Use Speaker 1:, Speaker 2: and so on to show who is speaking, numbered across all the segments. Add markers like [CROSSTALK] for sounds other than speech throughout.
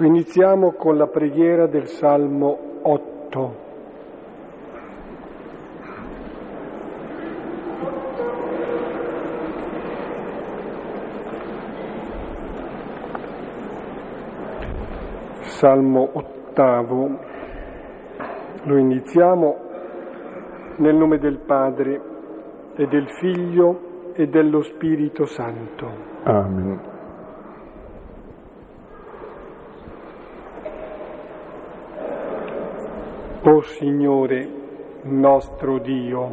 Speaker 1: Iniziamo con la preghiera del Salmo 8. Salmo ottavo. Lo iniziamo nel nome del Padre e del Figlio e dello Spirito Santo.
Speaker 2: Amen.
Speaker 1: O Signore nostro Dio,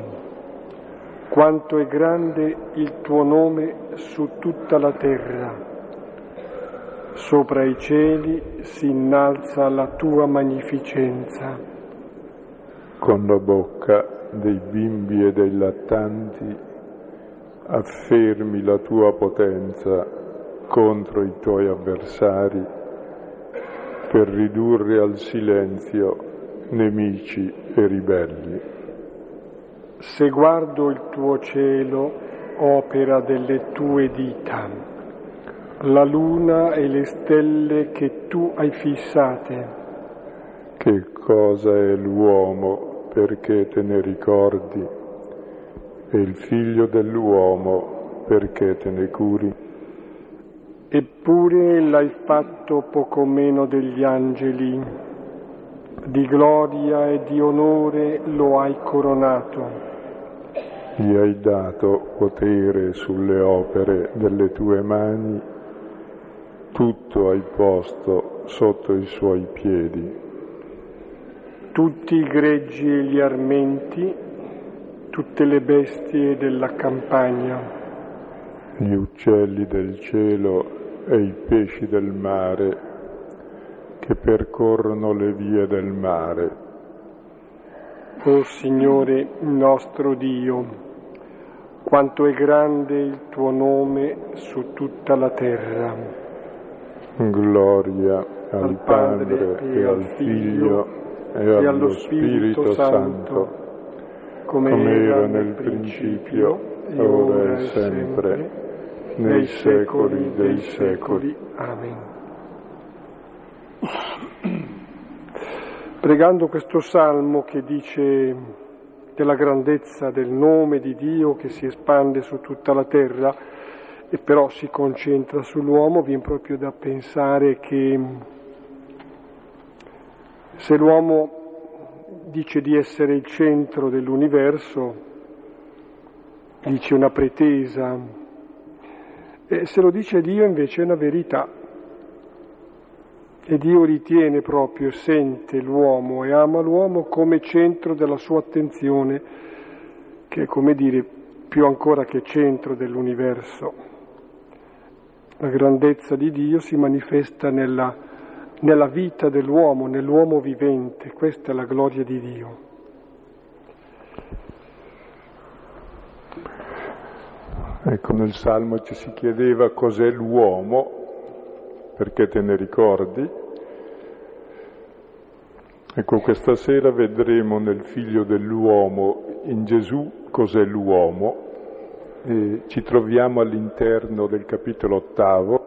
Speaker 1: quanto è grande il tuo nome su tutta la terra. Sopra i cieli si innalza la tua magnificenza.
Speaker 2: Con la bocca dei bimbi e dei lattanti affermi la tua potenza contro i tuoi avversari per ridurre al silenzio nemici e ribelli.
Speaker 1: Se guardo il tuo cielo, opera delle tue dita, la luna e le stelle che tu hai fissate.
Speaker 2: Che cosa è l'uomo perché te ne ricordi e il figlio dell'uomo perché te ne curi?
Speaker 1: Eppure l'hai fatto poco meno degli angeli di gloria e di onore lo hai coronato.
Speaker 2: Gli hai dato potere sulle opere delle tue mani, tutto hai posto sotto i suoi piedi.
Speaker 1: Tutti i greggi e gli armenti, tutte le bestie della campagna.
Speaker 2: Gli uccelli del cielo e i pesci del mare che percorrono le vie del mare.
Speaker 1: O Signore nostro Dio, quanto è grande il tuo nome su tutta la terra.
Speaker 2: Gloria al, al Padre, Padre e al Figlio e, e allo Spirito, Spirito Santo, come, come era nel principio, ora e sempre, nei secoli dei secoli.
Speaker 1: Amen. Pregando questo salmo che dice della grandezza del nome di Dio che si espande su tutta la terra e però si concentra sull'uomo, viene proprio da pensare che se l'uomo dice di essere il centro dell'universo, dice una pretesa, e se lo dice Dio invece è una verità. E Dio ritiene proprio, sente l'uomo e ama l'uomo come centro della sua attenzione, che è come dire più ancora che centro dell'universo. La grandezza di Dio si manifesta nella, nella vita dell'uomo, nell'uomo vivente, questa è la gloria di Dio.
Speaker 2: Ecco, nel Salmo ci si chiedeva cos'è l'uomo, perché te ne ricordi? Ecco, questa sera vedremo nel figlio dell'uomo, in Gesù, cos'è l'uomo. E ci troviamo all'interno del capitolo ottavo,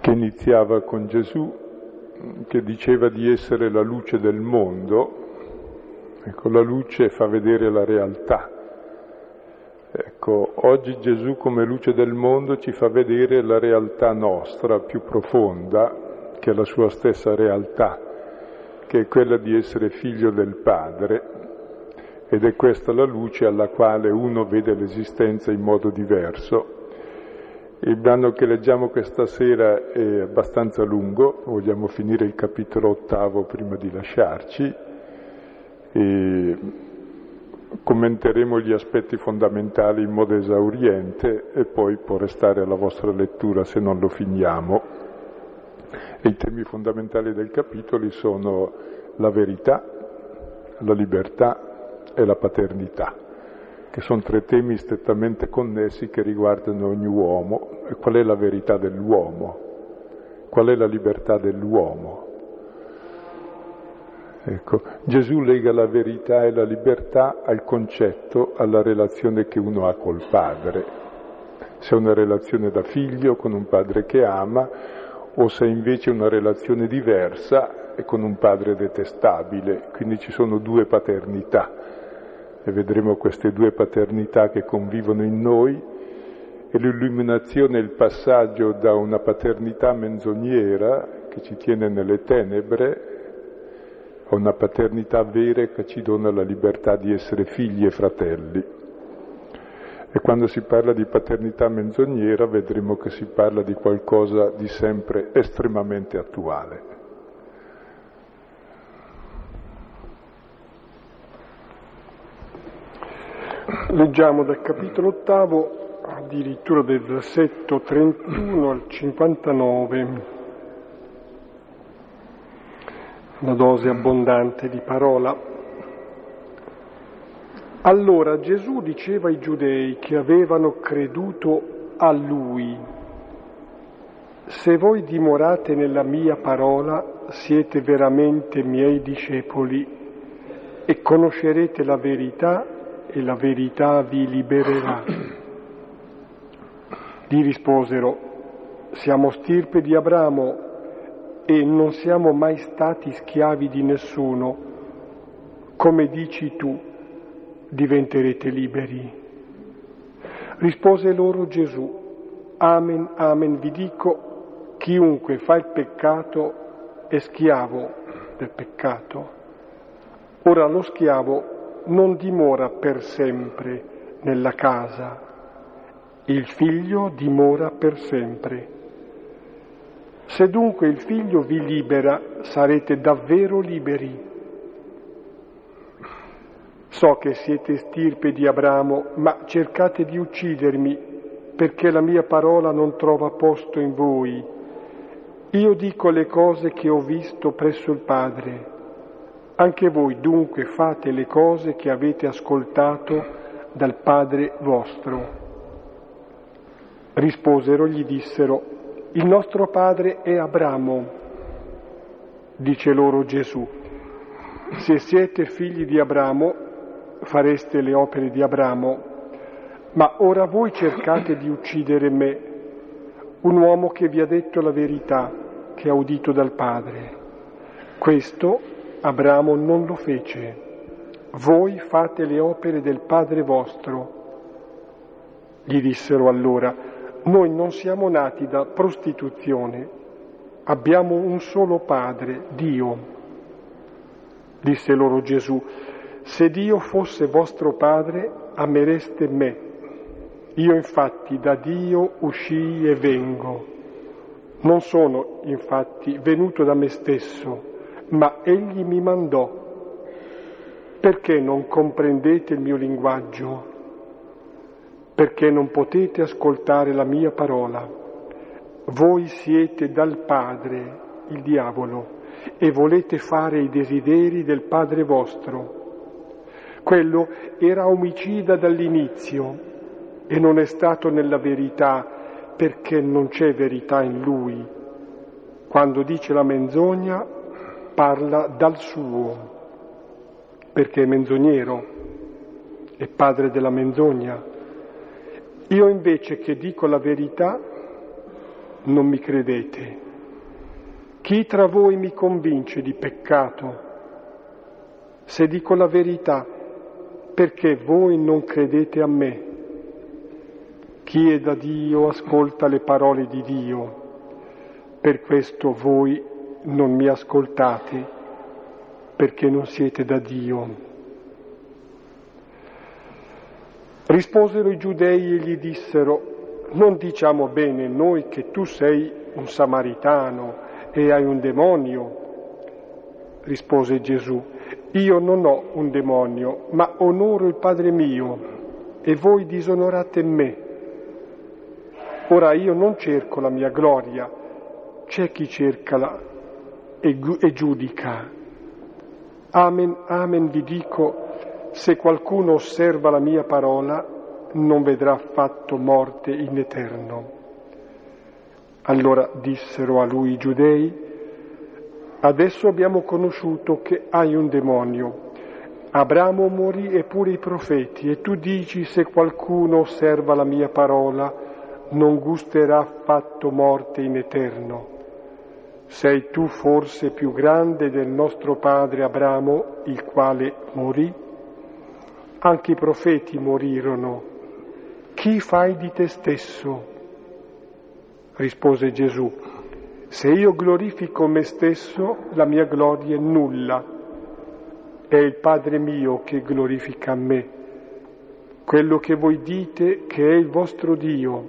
Speaker 2: che iniziava con Gesù, che diceva di essere la luce del mondo. Ecco, la luce fa vedere la realtà Ecco, oggi Gesù come luce del mondo ci fa vedere la realtà nostra più profonda, che è la sua stessa realtà, che è quella di essere figlio del Padre, ed è questa la luce alla quale uno vede l'esistenza in modo diverso. Il brano che leggiamo questa sera è abbastanza lungo, vogliamo finire il capitolo ottavo prima di lasciarci. E commenteremo gli aspetti fondamentali in modo esauriente e poi può restare alla vostra lettura se non lo finiamo. E I temi fondamentali del capitolo sono la verità, la libertà e la paternità, che sono tre temi strettamente connessi che riguardano ogni uomo. E qual è la verità dell'uomo? Qual è la libertà dell'uomo? Ecco, Gesù lega la verità e la libertà al concetto, alla relazione che uno ha col Padre. se è una relazione da figlio con un padre che ama o se è invece una relazione diversa e con un padre detestabile. Quindi ci sono due paternità e vedremo queste due paternità che convivono in noi e l'illuminazione è il passaggio da una paternità menzognera che ci tiene nelle tenebre a una paternità vera che ci dona la libertà di essere figli e fratelli. E quando si parla di paternità menzognera vedremo che si parla di qualcosa di sempre estremamente attuale.
Speaker 1: Leggiamo dal capitolo ottavo, addirittura del versetto 31 al 59, una dose abbondante di parola. Allora Gesù diceva ai giudei che avevano creduto a Lui, se voi dimorate nella mia parola siete veramente miei discepoli e conoscerete la verità e la verità vi libererà. Gli risposero, siamo stirpe di Abramo e non siamo mai stati schiavi di nessuno. Come dici tu, diventerete liberi. Rispose loro Gesù, Amen, amen, vi dico, chiunque fa il peccato è schiavo del peccato. Ora lo schiavo non dimora per sempre nella casa, il figlio dimora per sempre. Se dunque il figlio vi libera, sarete davvero liberi. So che siete stirpe di Abramo, ma cercate di uccidermi perché la mia parola non trova posto in voi. Io dico le cose che ho visto presso il Padre anche voi dunque fate le cose che avete ascoltato dal Padre vostro. Risposero, gli dissero, il nostro padre è Abramo. Dice loro Gesù, se siete figli di Abramo fareste le opere di Abramo, ma ora voi cercate di uccidere me, un uomo che vi ha detto la verità, che ha udito dal Padre. Questo Abramo non lo fece. Voi fate le opere del Padre vostro. Gli dissero allora, noi non siamo nati da prostituzione, abbiamo un solo Padre, Dio. Disse loro Gesù, se Dio fosse vostro Padre, amereste me. Io infatti da Dio uscii e vengo. Non sono infatti venuto da me stesso, ma egli mi mandò. Perché non comprendete il mio linguaggio? Perché non potete ascoltare la mia parola? Voi siete dal Padre, il diavolo, e volete fare i desideri del Padre vostro. Quello era omicida dall'inizio e non è stato nella verità perché non c'è verità in lui. Quando dice la menzogna parla dal suo, perché è menzognero, è padre della menzogna. Io invece che dico la verità, non mi credete. Chi tra voi mi convince di peccato? Se dico la verità, perché voi non credete a me? Chi è da Dio ascolta le parole di Dio, per questo voi non mi ascoltate perché non siete da Dio. Risposero i giudei e gli dissero, non diciamo bene noi che tu sei un samaritano e hai un demonio. Rispose Gesù, io non ho un demonio, ma onoro il Padre mio e voi disonorate me. Ora io non cerco la mia gloria, c'è chi cerca e giudica. Amen, amen vi dico, se qualcuno osserva la mia parola, non vedrà affatto morte in eterno. Allora dissero a lui i giudei, adesso abbiamo conosciuto che hai un demonio. Abramo morì e pure i profeti, e tu dici se qualcuno osserva la mia parola, non gusterà affatto morte in eterno. Sei tu forse più grande del nostro padre Abramo, il quale morì? Anche i profeti morirono. Chi fai di te stesso? Rispose Gesù. Se io glorifico me stesso, la mia gloria è nulla. È il Padre mio che glorifica me. Quello che voi dite che è il vostro Dio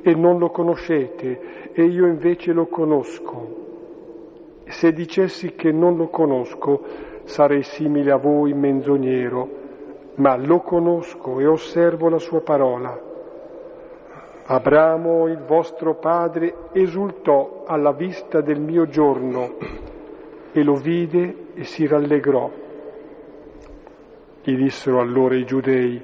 Speaker 1: e non lo conoscete e io invece lo conosco. Se dicessi che non lo conosco, sarei simile a voi menzognero, ma lo conosco e osservo la sua parola. Abramo, il vostro padre, esultò alla vista del mio giorno e lo vide e si rallegrò. Gli dissero allora i giudei,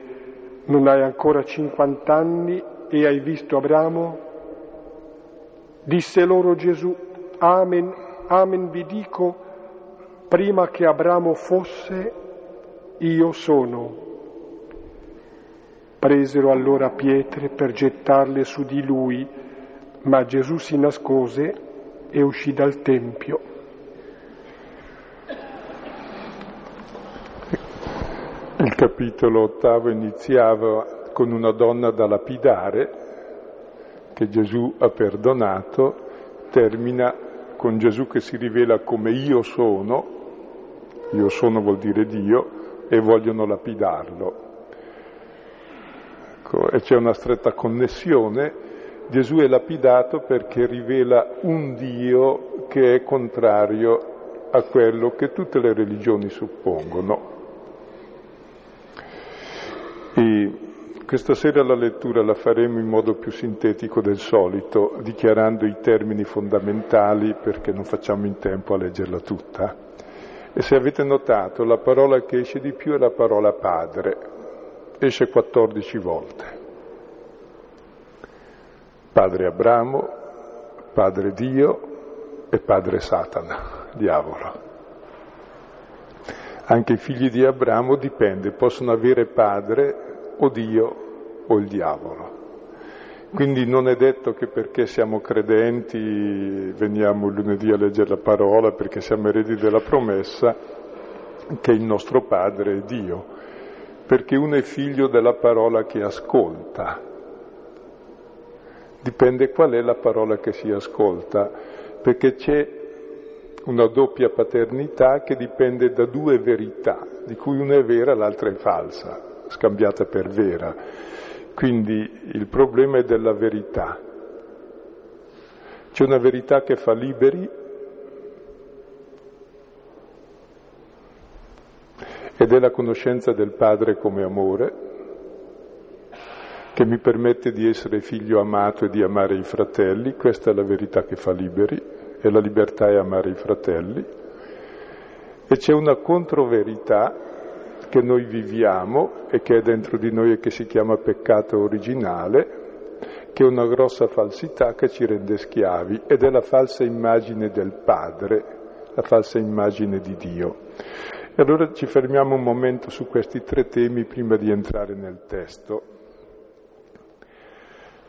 Speaker 1: non hai ancora cinquant'anni e hai visto Abramo? Disse loro Gesù, Amen, Amen vi dico, prima che Abramo fosse, io sono. Presero allora pietre per gettarle su di lui, ma Gesù si nascose e uscì dal Tempio.
Speaker 2: Il capitolo ottavo iniziava con una donna da lapidare che Gesù ha perdonato, termina con Gesù che si rivela come io sono, io sono vuol dire Dio, e vogliono lapidarlo. Ecco, e c'è una stretta connessione. Gesù è lapidato perché rivela un Dio che è contrario a quello che tutte le religioni suppongono. E questa sera la lettura la faremo in modo più sintetico del solito, dichiarando i termini fondamentali perché non facciamo in tempo a leggerla tutta. E se avete notato, la parola che esce di più è la parola padre, esce 14 volte. Padre Abramo, padre Dio e padre Satana, diavolo. Anche i figli di Abramo dipende, possono avere padre o Dio o il diavolo. Quindi non è detto che perché siamo credenti veniamo lunedì a leggere la parola, perché siamo eredi della promessa, che il nostro padre è Dio, perché uno è figlio della parola che ascolta. Dipende qual è la parola che si ascolta, perché c'è una doppia paternità che dipende da due verità, di cui una è vera e l'altra è falsa, scambiata per vera. Quindi il problema è della verità. C'è una verità che fa liberi ed è la conoscenza del Padre come amore, che mi permette di essere figlio amato e di amare i fratelli, questa è la verità che fa liberi e la libertà è amare i fratelli, e c'è una controverità che noi viviamo e che è dentro di noi e che si chiama peccato originale, che è una grossa falsità che ci rende schiavi ed è la falsa immagine del Padre, la falsa immagine di Dio. E allora ci fermiamo un momento su questi tre temi prima di entrare nel testo.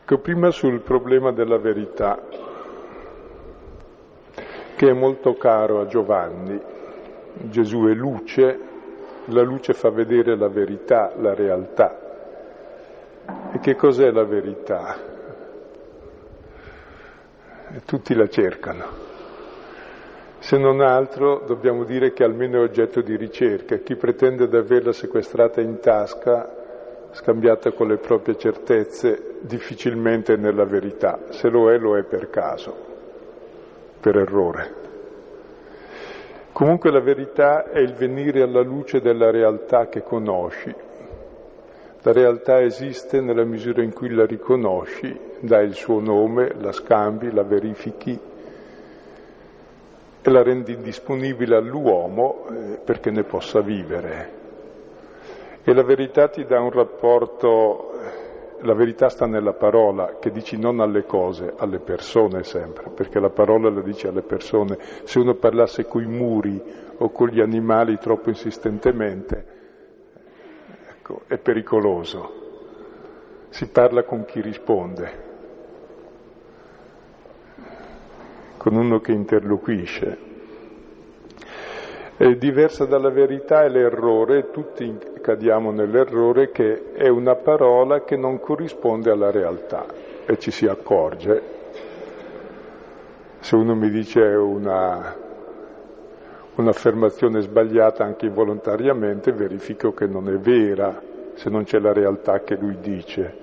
Speaker 2: Che prima sul problema della verità che è molto caro a Giovanni. Gesù è luce, la luce fa vedere la verità, la realtà. E che cos'è la verità? E tutti la cercano. Se non altro dobbiamo dire che almeno è oggetto di ricerca. Chi pretende di averla sequestrata in tasca, scambiata con le proprie certezze, difficilmente è nella verità. Se lo è, lo è per caso per errore. Comunque la verità è il venire alla luce della realtà che conosci. La realtà esiste nella misura in cui la riconosci, dai il suo nome, la scambi, la verifichi e la rendi disponibile all'uomo eh, perché ne possa vivere. E la verità ti dà un rapporto la verità sta nella parola che dici non alle cose, alle persone sempre, perché la parola la dice alle persone. Se uno parlasse coi muri o con gli animali troppo insistentemente, ecco, è pericoloso. Si parla con chi risponde. Con uno che interloquisce. È diversa dalla verità è l'errore, tutti cadiamo nell'errore che è una parola che non corrisponde alla realtà e ci si accorge. Se uno mi dice una, un'affermazione sbagliata anche involontariamente, verifico che non è vera se non c'è la realtà che lui dice.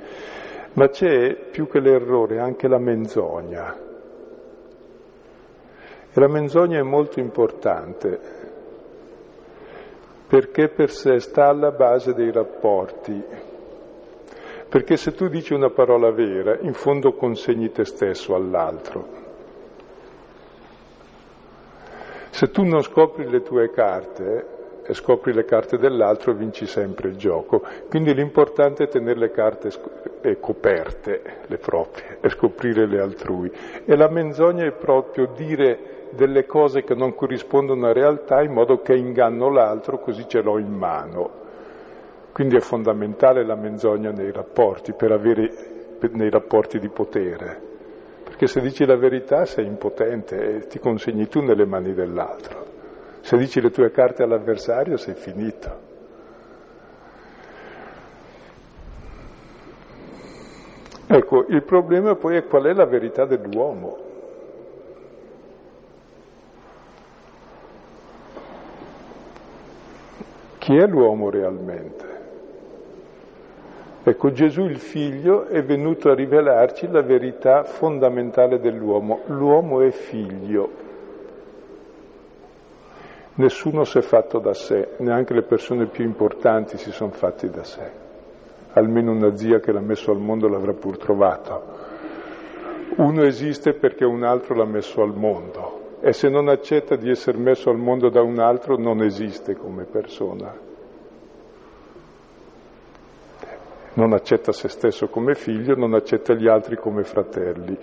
Speaker 2: Ma c'è più che l'errore anche la menzogna. E la menzogna è molto importante perché per sé sta alla base dei rapporti. Perché se tu dici una parola vera, in fondo consegni te stesso all'altro. Se tu non scopri le tue carte e scopri le carte dell'altro, vinci sempre il gioco. Quindi l'importante è tenere le carte coperte, le proprie, e scoprire le altrui. E la menzogna è proprio dire delle cose che non corrispondono alla realtà in modo che inganno l'altro così ce l'ho in mano. Quindi è fondamentale la menzogna nei rapporti, per avere, per, nei rapporti di potere. Perché se dici la verità sei impotente e ti consegni tu nelle mani dell'altro. Se dici le tue carte all'avversario sei finito. Ecco, il problema poi è qual è la verità dell'uomo. Chi è l'uomo realmente? Ecco, Gesù il figlio è venuto a rivelarci la verità fondamentale dell'uomo. L'uomo è figlio. Nessuno si è fatto da sé, neanche le persone più importanti si sono fatti da sé. Almeno una zia che l'ha messo al mondo l'avrà pur trovato. Uno esiste perché un altro l'ha messo al mondo e se non accetta di essere messo al mondo da un altro non esiste come persona. Non accetta se stesso come figlio, non accetta gli altri come fratelli.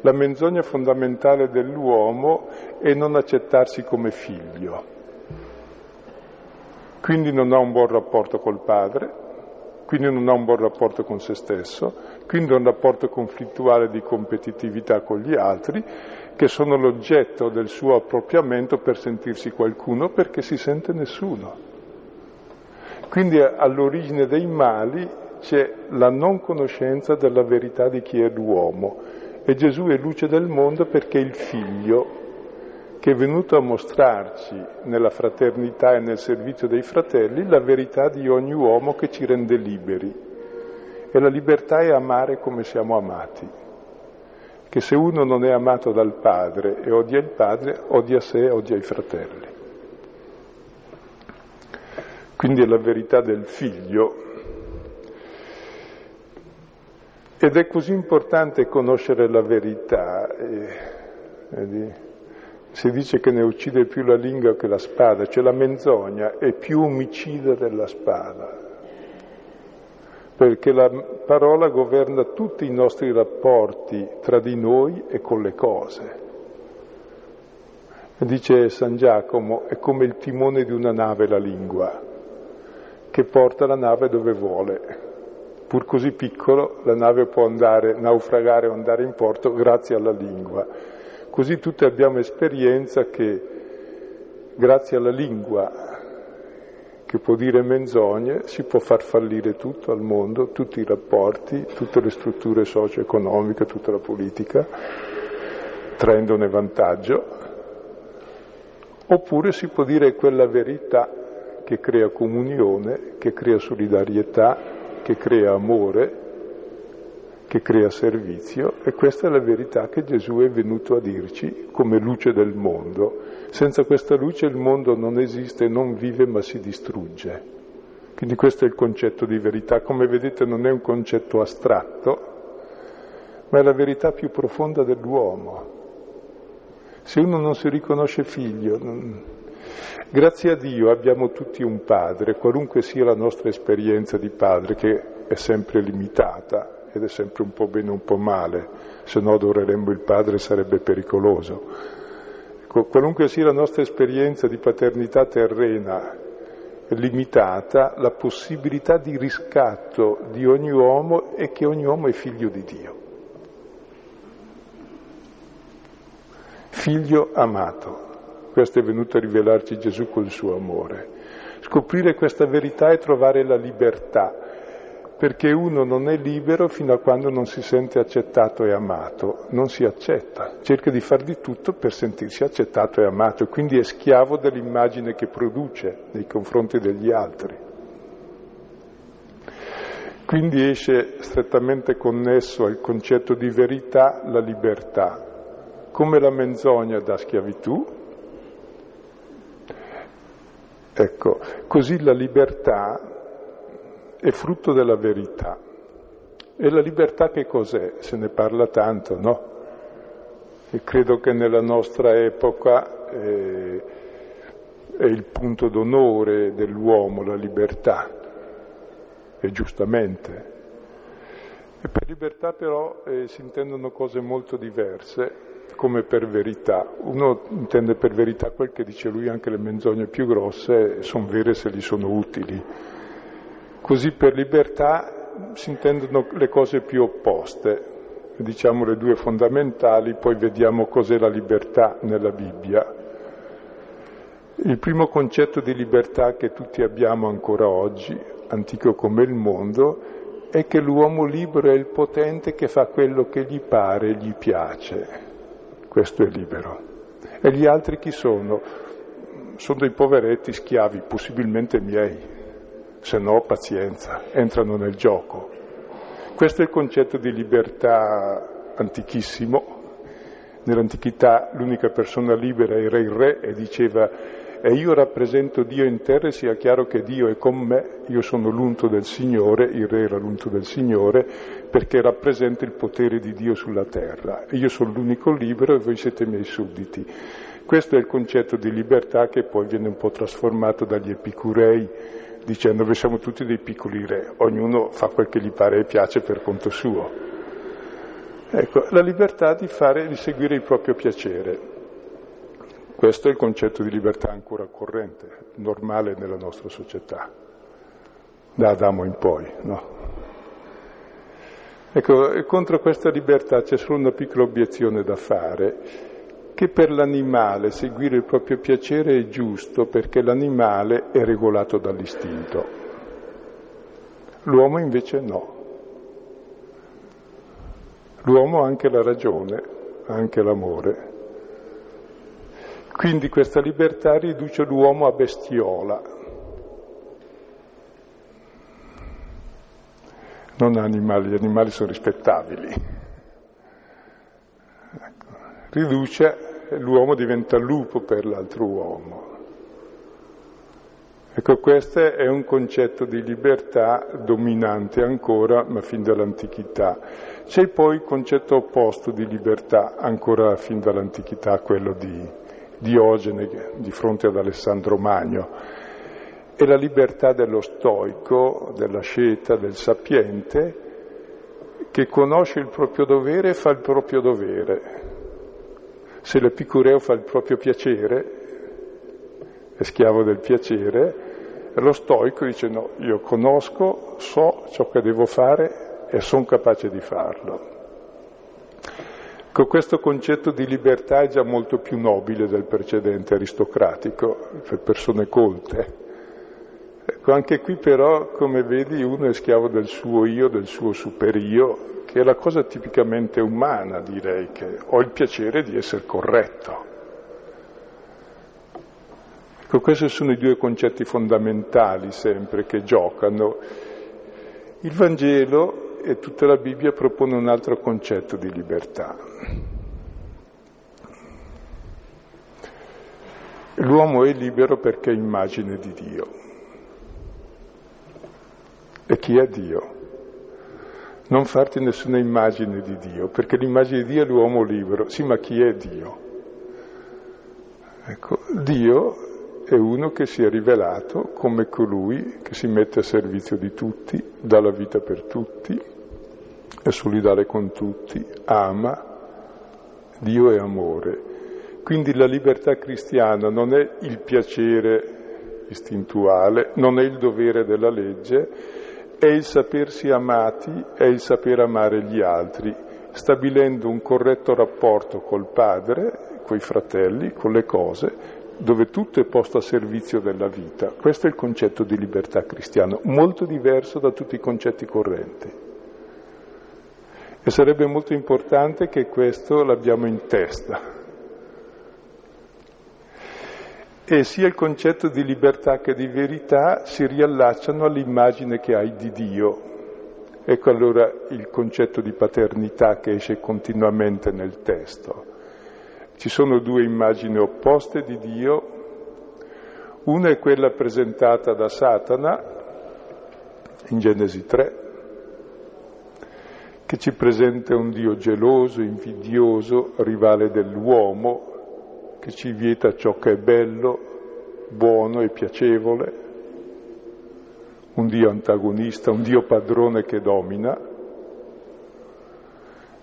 Speaker 2: La menzogna fondamentale dell'uomo è non accettarsi come figlio. Quindi non ha un buon rapporto col padre, quindi non ha un buon rapporto con se stesso, quindi ha un rapporto conflittuale di competitività con gli altri che sono l'oggetto del suo appropriamento per sentirsi qualcuno perché si sente nessuno. Quindi all'origine dei mali c'è la non conoscenza della verità di chi è l'uomo e Gesù è luce del mondo perché è il figlio che è venuto a mostrarci nella fraternità e nel servizio dei fratelli la verità di ogni uomo che ci rende liberi. E la libertà è amare come siamo amati che se uno non è amato dal padre e odia il padre, odia sé e odia i fratelli. Quindi è la verità del figlio. Ed è così importante conoscere la verità. E, si dice che ne uccide più la lingua che la spada, cioè la menzogna è più omicida della spada perché la parola governa tutti i nostri rapporti tra di noi e con le cose. Dice San Giacomo, è come il timone di una nave la lingua, che porta la nave dove vuole. Pur così piccolo, la nave può andare, naufragare o andare in porto grazie alla lingua. Così tutti abbiamo esperienza che grazie alla lingua che può dire menzogne, si può far fallire tutto al mondo, tutti i rapporti, tutte le strutture socio-economiche, tutta la politica, traendone vantaggio, oppure si può dire quella verità che crea comunione, che crea solidarietà, che crea amore, che crea servizio e questa è la verità che Gesù è venuto a dirci come luce del mondo. Senza questa luce il mondo non esiste, non vive ma si distrugge. Quindi questo è il concetto di verità. Come vedete non è un concetto astratto, ma è la verità più profonda dell'uomo. Se uno non si riconosce figlio, non... grazie a Dio abbiamo tutti un padre, qualunque sia la nostra esperienza di padre, che è sempre limitata, ed è sempre un po' bene un po' male, se no adoreremmo il Padre sarebbe pericoloso. Ecco, qualunque sia la nostra esperienza di paternità terrena limitata, la possibilità di riscatto di ogni uomo è che ogni uomo è figlio di Dio. figlio amato. Questo è venuto a rivelarci Gesù col suo amore. Scoprire questa verità e trovare la libertà, perché uno non è libero fino a quando non si sente accettato e amato, non si accetta, cerca di far di tutto per sentirsi accettato e amato, quindi è schiavo dell'immagine che produce nei confronti degli altri. Quindi esce strettamente connesso al concetto di verità la libertà, come la menzogna da schiavitù. Ecco, così la libertà è frutto della verità. E la libertà che cos'è? Se ne parla tanto, no? E credo che nella nostra epoca eh, è il punto d'onore dell'uomo, la libertà e giustamente. E per libertà però eh, si intendono cose molto diverse, come per verità. Uno intende per verità quel che dice lui, anche le menzogne più grosse sono vere se gli sono utili. Così per libertà si intendono le cose più opposte, diciamo le due fondamentali, poi vediamo cos'è la libertà nella Bibbia. Il primo concetto di libertà che tutti abbiamo ancora oggi antico come il mondo, è che l'uomo libero è il potente che fa quello che gli pare e gli piace. Questo è libero. E gli altri chi sono? Sono dei poveretti schiavi, possibilmente miei, se no pazienza, entrano nel gioco. Questo è il concetto di libertà antichissimo. Nell'antichità l'unica persona libera era il re e diceva e io rappresento Dio in terra e sia chiaro che Dio è con me, io sono l'unto del Signore, il re era l'unto del Signore, perché rappresenta il potere di Dio sulla terra. Io sono l'unico libero e voi siete miei sudditi. Questo è il concetto di libertà che poi viene un po' trasformato dagli epicurei, dicendo che siamo tutti dei piccoli re, ognuno fa quel che gli pare e piace per conto suo. Ecco, la libertà di fare, di seguire il proprio piacere. Questo è il concetto di libertà ancora corrente, normale nella nostra società, da Adamo in poi. No? Ecco, contro questa libertà c'è solo una piccola obiezione da fare, che per l'animale seguire il proprio piacere è giusto perché l'animale è regolato dall'istinto. L'uomo invece no. L'uomo ha anche la ragione, ha anche l'amore. Quindi questa libertà riduce l'uomo a bestiola, non animali, gli animali sono rispettabili. Riduce, l'uomo diventa lupo per l'altro uomo. Ecco, questo è un concetto di libertà dominante ancora, ma fin dall'antichità. C'è poi il concetto opposto di libertà, ancora fin dall'antichità, quello di Diogene di fronte ad Alessandro Magno, e la libertà dello stoico, dell'asceta, del sapiente, che conosce il proprio dovere e fa il proprio dovere. Se l'epicureo fa il proprio piacere, è schiavo del piacere, lo stoico dice no, io conosco, so ciò che devo fare e sono capace di farlo. Ecco, questo concetto di libertà è già molto più nobile del precedente aristocratico, per persone colte. Ecco, anche qui però, come vedi, uno è schiavo del suo io, del suo superio, che è la cosa tipicamente umana, direi, che ho il piacere di essere corretto. Ecco, questi sono i due concetti fondamentali sempre che giocano. Il Vangelo e tutta la Bibbia propone un altro concetto di libertà. L'uomo è libero perché è immagine di Dio. E chi è Dio? Non farti nessuna immagine di Dio, perché l'immagine di Dio è l'uomo libero. Sì, ma chi è Dio? Ecco, Dio è uno che si è rivelato come colui che si mette a servizio di tutti, dà la vita per tutti, è solidale con tutti, ama, Dio è amore. Quindi la libertà cristiana non è il piacere istintuale, non è il dovere della legge, è il sapersi amati, è il saper amare gli altri, stabilendo un corretto rapporto col padre, coi fratelli, con le cose, dove tutto è posto a servizio della vita. Questo è il concetto di libertà cristiana, molto diverso da tutti i concetti correnti. E sarebbe molto importante che questo l'abbiamo in testa. E sia il concetto di libertà che di verità si riallacciano all'immagine che hai di Dio. Ecco allora il concetto di paternità che esce continuamente nel testo. Ci sono due immagini opposte di Dio. Una è quella presentata da Satana in Genesi 3, che ci presenta un Dio geloso, invidioso, rivale dell'uomo, che ci vieta ciò che è bello, buono e piacevole, un Dio antagonista, un Dio padrone che domina.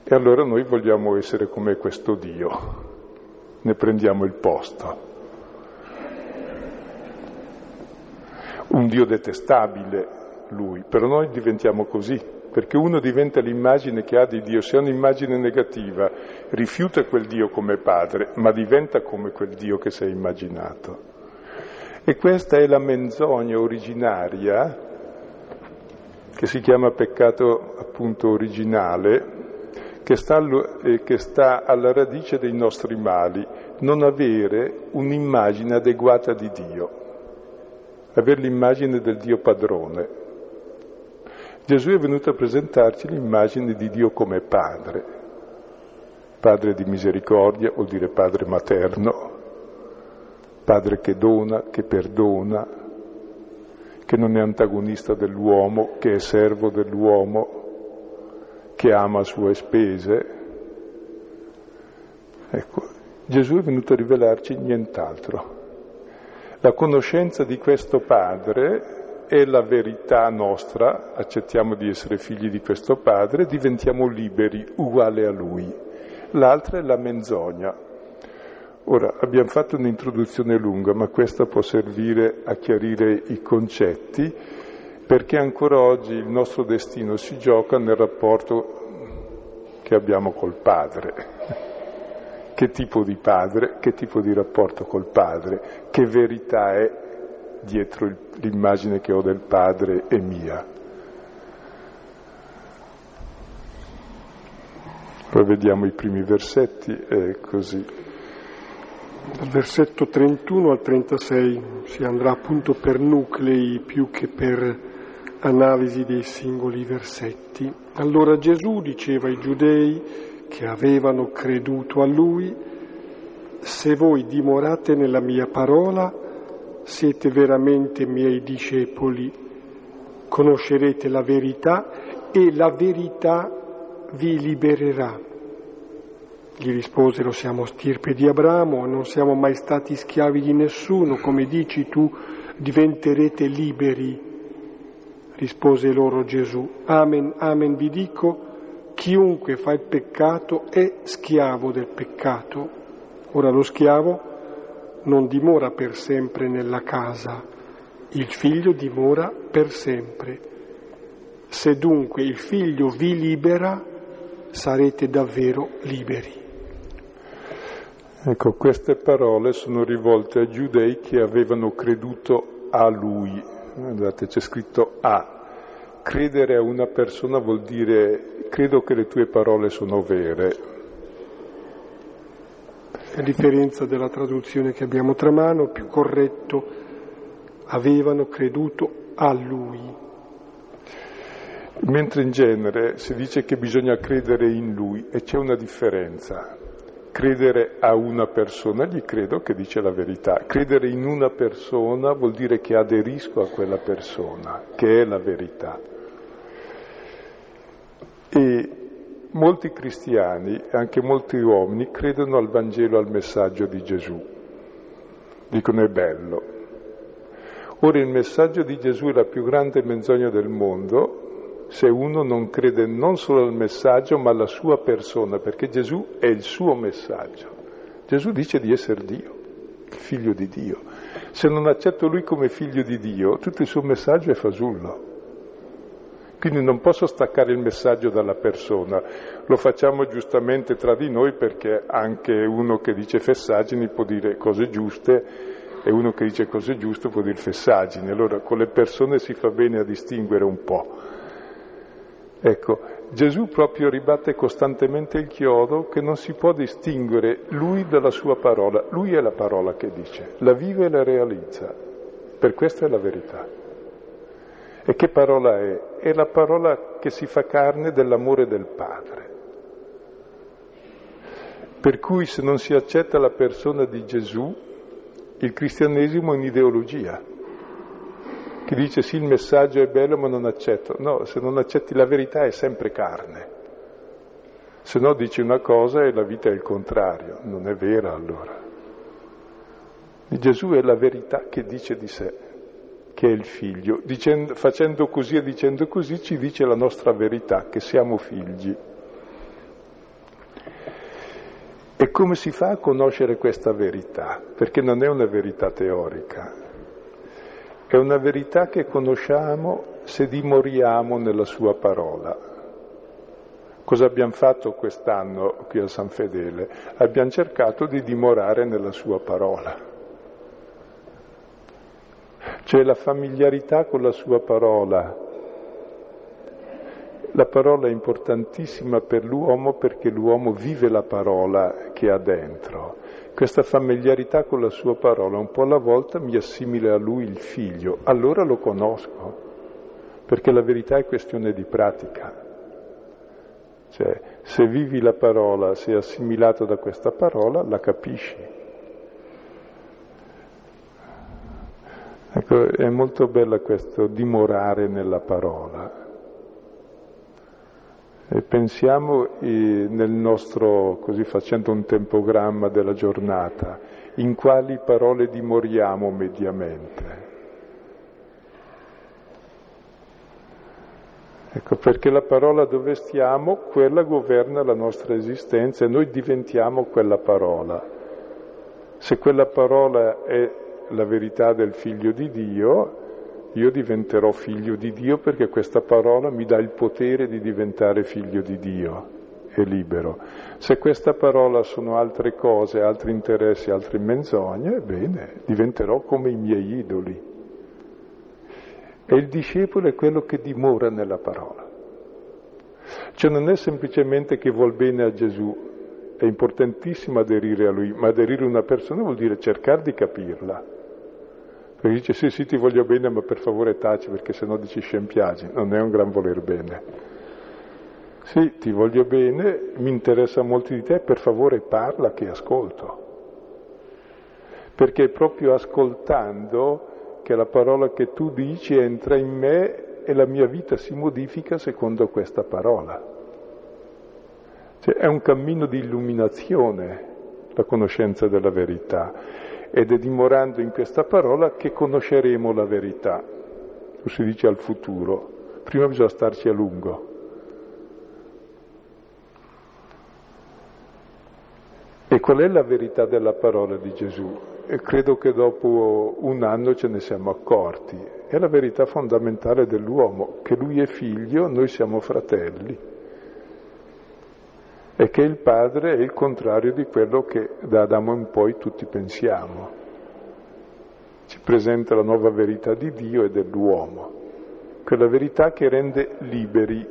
Speaker 2: E allora noi vogliamo essere come questo Dio, ne prendiamo il posto. Un Dio detestabile, lui, però noi diventiamo così perché uno diventa l'immagine che ha di Dio, se ha un'immagine negativa rifiuta quel Dio come padre, ma diventa come quel Dio che si è immaginato. E questa è la menzogna originaria, che si chiama peccato appunto originale, che sta, che sta alla radice dei nostri mali, non avere un'immagine adeguata di Dio, avere l'immagine del Dio padrone. Gesù è venuto a presentarci l'immagine di Dio come padre, padre di misericordia vuol dire padre materno, padre che dona, che perdona, che non è antagonista dell'uomo, che è servo dell'uomo, che ama a sue spese. Ecco, Gesù è venuto a rivelarci nient'altro. La conoscenza di questo Padre è la verità nostra, accettiamo di essere figli di questo Padre, diventiamo liberi, uguali a Lui. L'altra è la menzogna. Ora, abbiamo fatto un'introduzione lunga, ma questa può servire a chiarire i concetti, perché ancora oggi il nostro destino si gioca nel rapporto che abbiamo col Padre. Che tipo di padre, che tipo di rapporto col Padre, che verità è dietro l'immagine che ho del Padre è mia. Poi vediamo i primi versetti, è così.
Speaker 1: Dal versetto 31 al 36 si andrà appunto per nuclei più che per analisi dei singoli versetti. Allora Gesù diceva ai giudei che avevano creduto a lui, se voi dimorate nella mia parola, siete veramente miei discepoli, conoscerete la verità e la verità vi libererà. Gli risposero siamo stirpe di Abramo, non siamo mai stati schiavi di nessuno, come dici tu diventerete liberi. Rispose loro Gesù, Amen, Amen vi dico, chiunque fa il peccato è schiavo del peccato. Ora lo schiavo non dimora per sempre nella casa, il figlio dimora per sempre. Se dunque il figlio vi libera, sarete davvero liberi.
Speaker 2: Ecco, queste parole sono rivolte ai giudei che avevano creduto a lui. Guardate, c'è scritto a. Credere a una persona vuol dire credo che le tue parole sono vere,
Speaker 1: a differenza della traduzione che abbiamo tra mano, più corretto, avevano creduto a lui.
Speaker 2: Mentre in genere si dice che bisogna credere in lui e c'è una differenza. Credere a una persona, gli credo che dice la verità. Credere in una persona vuol dire che aderisco a quella persona, che è la verità. E Molti cristiani anche molti uomini credono al Vangelo, al messaggio di Gesù. Dicono è bello. Ora il messaggio di Gesù è la più grande menzogna del mondo se uno non crede non solo al messaggio ma alla sua persona, perché Gesù è il suo messaggio. Gesù dice di essere Dio, il figlio di Dio. Se non accetto lui come figlio di Dio, tutto il suo messaggio è fasullo. Quindi non posso staccare il messaggio dalla persona, lo facciamo giustamente tra di noi perché anche uno che dice fessaggini può dire cose giuste e uno che dice cose giuste può dire fessaggini. Allora con le persone si fa bene a distinguere un po'. Ecco, Gesù proprio ribatte costantemente il chiodo che non si può distinguere lui dalla sua parola. Lui è la parola che dice, la vive e la realizza. Per questo è la verità. E che parola è? È la parola che si fa carne dell'amore del Padre. Per cui se non si accetta la persona di Gesù, il cristianesimo è un'ideologia che dice sì il messaggio è bello ma non accetto. No, se non accetti la verità è sempre carne. Se no dici una cosa e la vita è il contrario, non è vera allora. Gesù è la verità che dice di sé che è il figlio. Dicendo, facendo così e dicendo così ci dice la nostra verità, che siamo figli. E come si fa a conoscere questa verità? Perché non è una verità teorica, è una verità che conosciamo se dimoriamo nella sua parola. Cosa abbiamo fatto quest'anno qui a San Fedele? Abbiamo cercato di dimorare nella sua parola. C'è la familiarità con la sua parola. La parola è importantissima per l'uomo perché l'uomo vive la parola che ha dentro. Questa familiarità con la sua parola un po' alla volta mi assimila a lui il figlio, allora lo conosco, perché la verità è questione di pratica. Cioè, se vivi la parola, sei assimilato da questa parola, la capisci. Ecco, è molto bello questo dimorare nella parola. E pensiamo nel nostro, così facendo un tempogramma della giornata, in quali parole dimoriamo mediamente. Ecco, perché la parola dove stiamo, quella governa la nostra esistenza e noi diventiamo quella parola. Se quella parola è la verità del figlio di Dio, io diventerò figlio di Dio perché questa parola mi dà il potere di diventare figlio di Dio e libero. Se questa parola sono altre cose, altri interessi, altre menzogne, bene, diventerò come i miei idoli. E il discepolo è quello che dimora nella parola. Cioè non è semplicemente che vuol bene a Gesù, è importantissimo aderire a lui, ma aderire a una persona vuol dire cercare di capirla. Perché dice sì, sì, ti voglio bene, ma per favore taci perché sennò dici scempiaggi, non è un gran voler bene. Sì, ti voglio bene, mi interessa molto di te, per favore parla che ascolto. Perché è proprio ascoltando che la parola che tu dici entra in me e la mia vita si modifica secondo questa parola. Cioè, è un cammino di illuminazione la conoscenza della verità ed è dimorando in questa parola che conosceremo la verità. Lo si dice al futuro, prima bisogna starci a lungo. E qual è la verità della parola di Gesù? E credo che dopo un anno ce ne siamo accorti. È la verità fondamentale dell'uomo, che lui è figlio, noi siamo fratelli e che il Padre è il contrario di quello che da Adamo in poi tutti pensiamo. Ci presenta la nuova verità di Dio e dell'uomo, quella verità che rende liberi,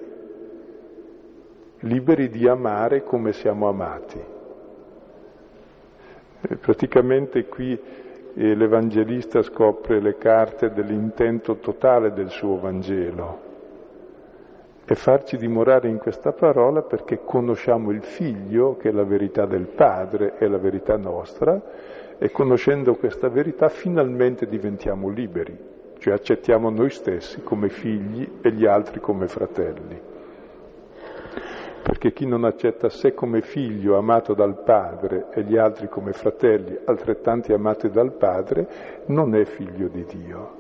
Speaker 2: liberi di amare come siamo amati. E praticamente qui eh, l'Evangelista scopre le carte dell'intento totale del suo Vangelo e farci dimorare in questa parola perché conosciamo il Figlio, che è la verità del Padre e la verità nostra, e conoscendo questa verità finalmente diventiamo liberi, cioè accettiamo noi stessi come figli e gli altri come fratelli. Perché chi non accetta sé come figlio amato dal Padre e gli altri come fratelli altrettanti amati dal Padre, non è figlio di Dio,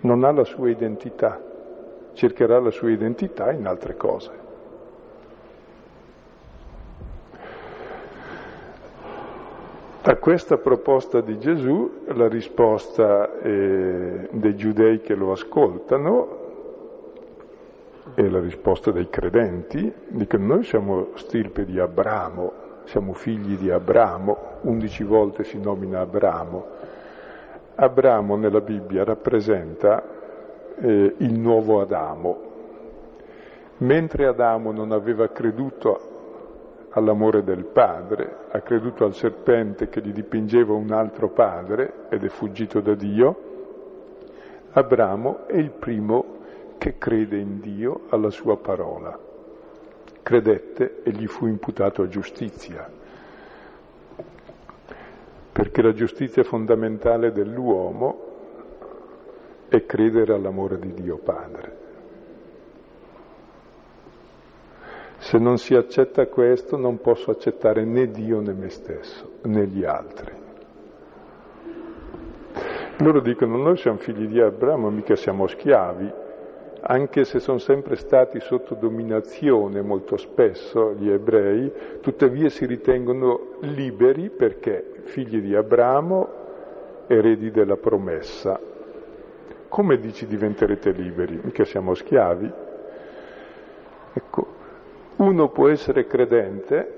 Speaker 2: non ha la sua identità cercherà la sua identità in altre cose. A questa proposta di Gesù la risposta eh, dei giudei che lo ascoltano E la risposta dei credenti dicono noi siamo stirpe di Abramo, siamo figli di Abramo, undici volte si nomina Abramo. Abramo nella Bibbia rappresenta eh, il nuovo Adamo. Mentre Adamo non aveva creduto all'amore del padre, ha creduto al serpente che gli dipingeva un altro padre ed è fuggito da Dio, Abramo è il primo che crede in Dio alla sua parola. Credette e gli fu imputato a giustizia, perché la giustizia fondamentale dell'uomo è credere all'amore di Dio Padre. Se non si accetta questo non posso accettare né Dio né me stesso, né gli altri. Loro dicono noi siamo figli di Abramo, mica siamo schiavi, anche se sono sempre stati sotto dominazione molto spesso gli ebrei, tuttavia si ritengono liberi perché figli di Abramo, eredi della promessa. Come dici diventerete liberi? Mica siamo schiavi. Ecco, uno può essere credente,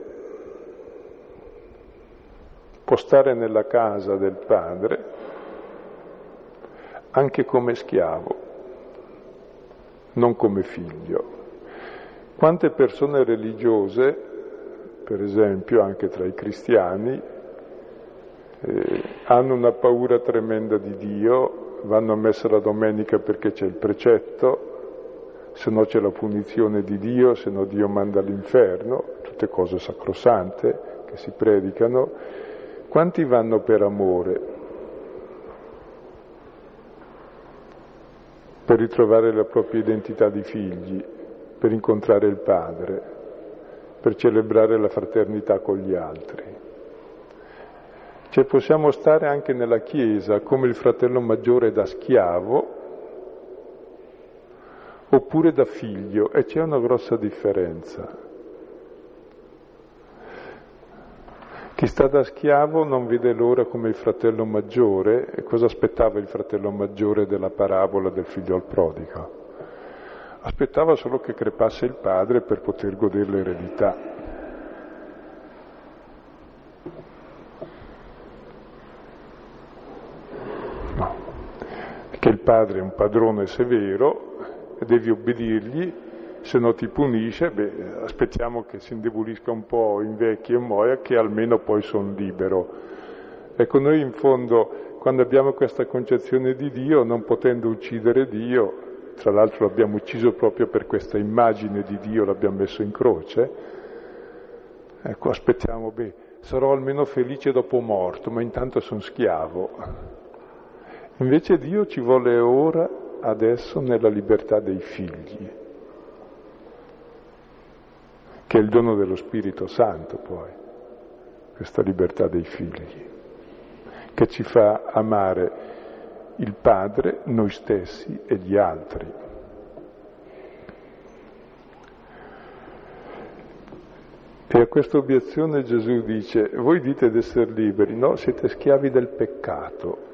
Speaker 2: può stare nella casa del padre anche come schiavo, non come figlio. Quante persone religiose, per esempio anche tra i cristiani, eh, hanno una paura tremenda di Dio, vanno a messa la domenica perché c'è il precetto, se no c'è la punizione di Dio, se no Dio manda all'inferno, tutte cose sacrosante che si predicano. Quanti vanno per amore? Per ritrovare la propria identità di figli, per incontrare il Padre, per celebrare la fraternità con gli altri. Cioè possiamo stare anche nella Chiesa come il fratello maggiore da schiavo, oppure da figlio e c'è una grossa differenza. Chi sta da schiavo non vede l'ora come il fratello maggiore e cosa aspettava il fratello maggiore della parabola del figlio al prodigo? Aspettava solo che crepasse il padre per poter godere l'eredità. No, perché il padre è un padrone severo devi obbedirgli, se no ti punisce, beh, aspettiamo che si indebolisca un po', invecchi e muoia, che almeno poi sono libero. Ecco, noi in fondo, quando abbiamo questa concezione di Dio, non potendo uccidere Dio, tra l'altro l'abbiamo ucciso proprio per questa immagine di Dio, l'abbiamo messo in croce, ecco, aspettiamo, beh, sarò almeno felice dopo morto, ma intanto sono schiavo. Invece Dio ci vuole ora adesso nella libertà dei figli, che è il dono dello Spirito Santo poi, questa libertà dei figli, che ci fa amare il Padre, noi stessi e gli altri. E a questa obiezione Gesù dice, voi dite di essere liberi, no, siete schiavi del peccato.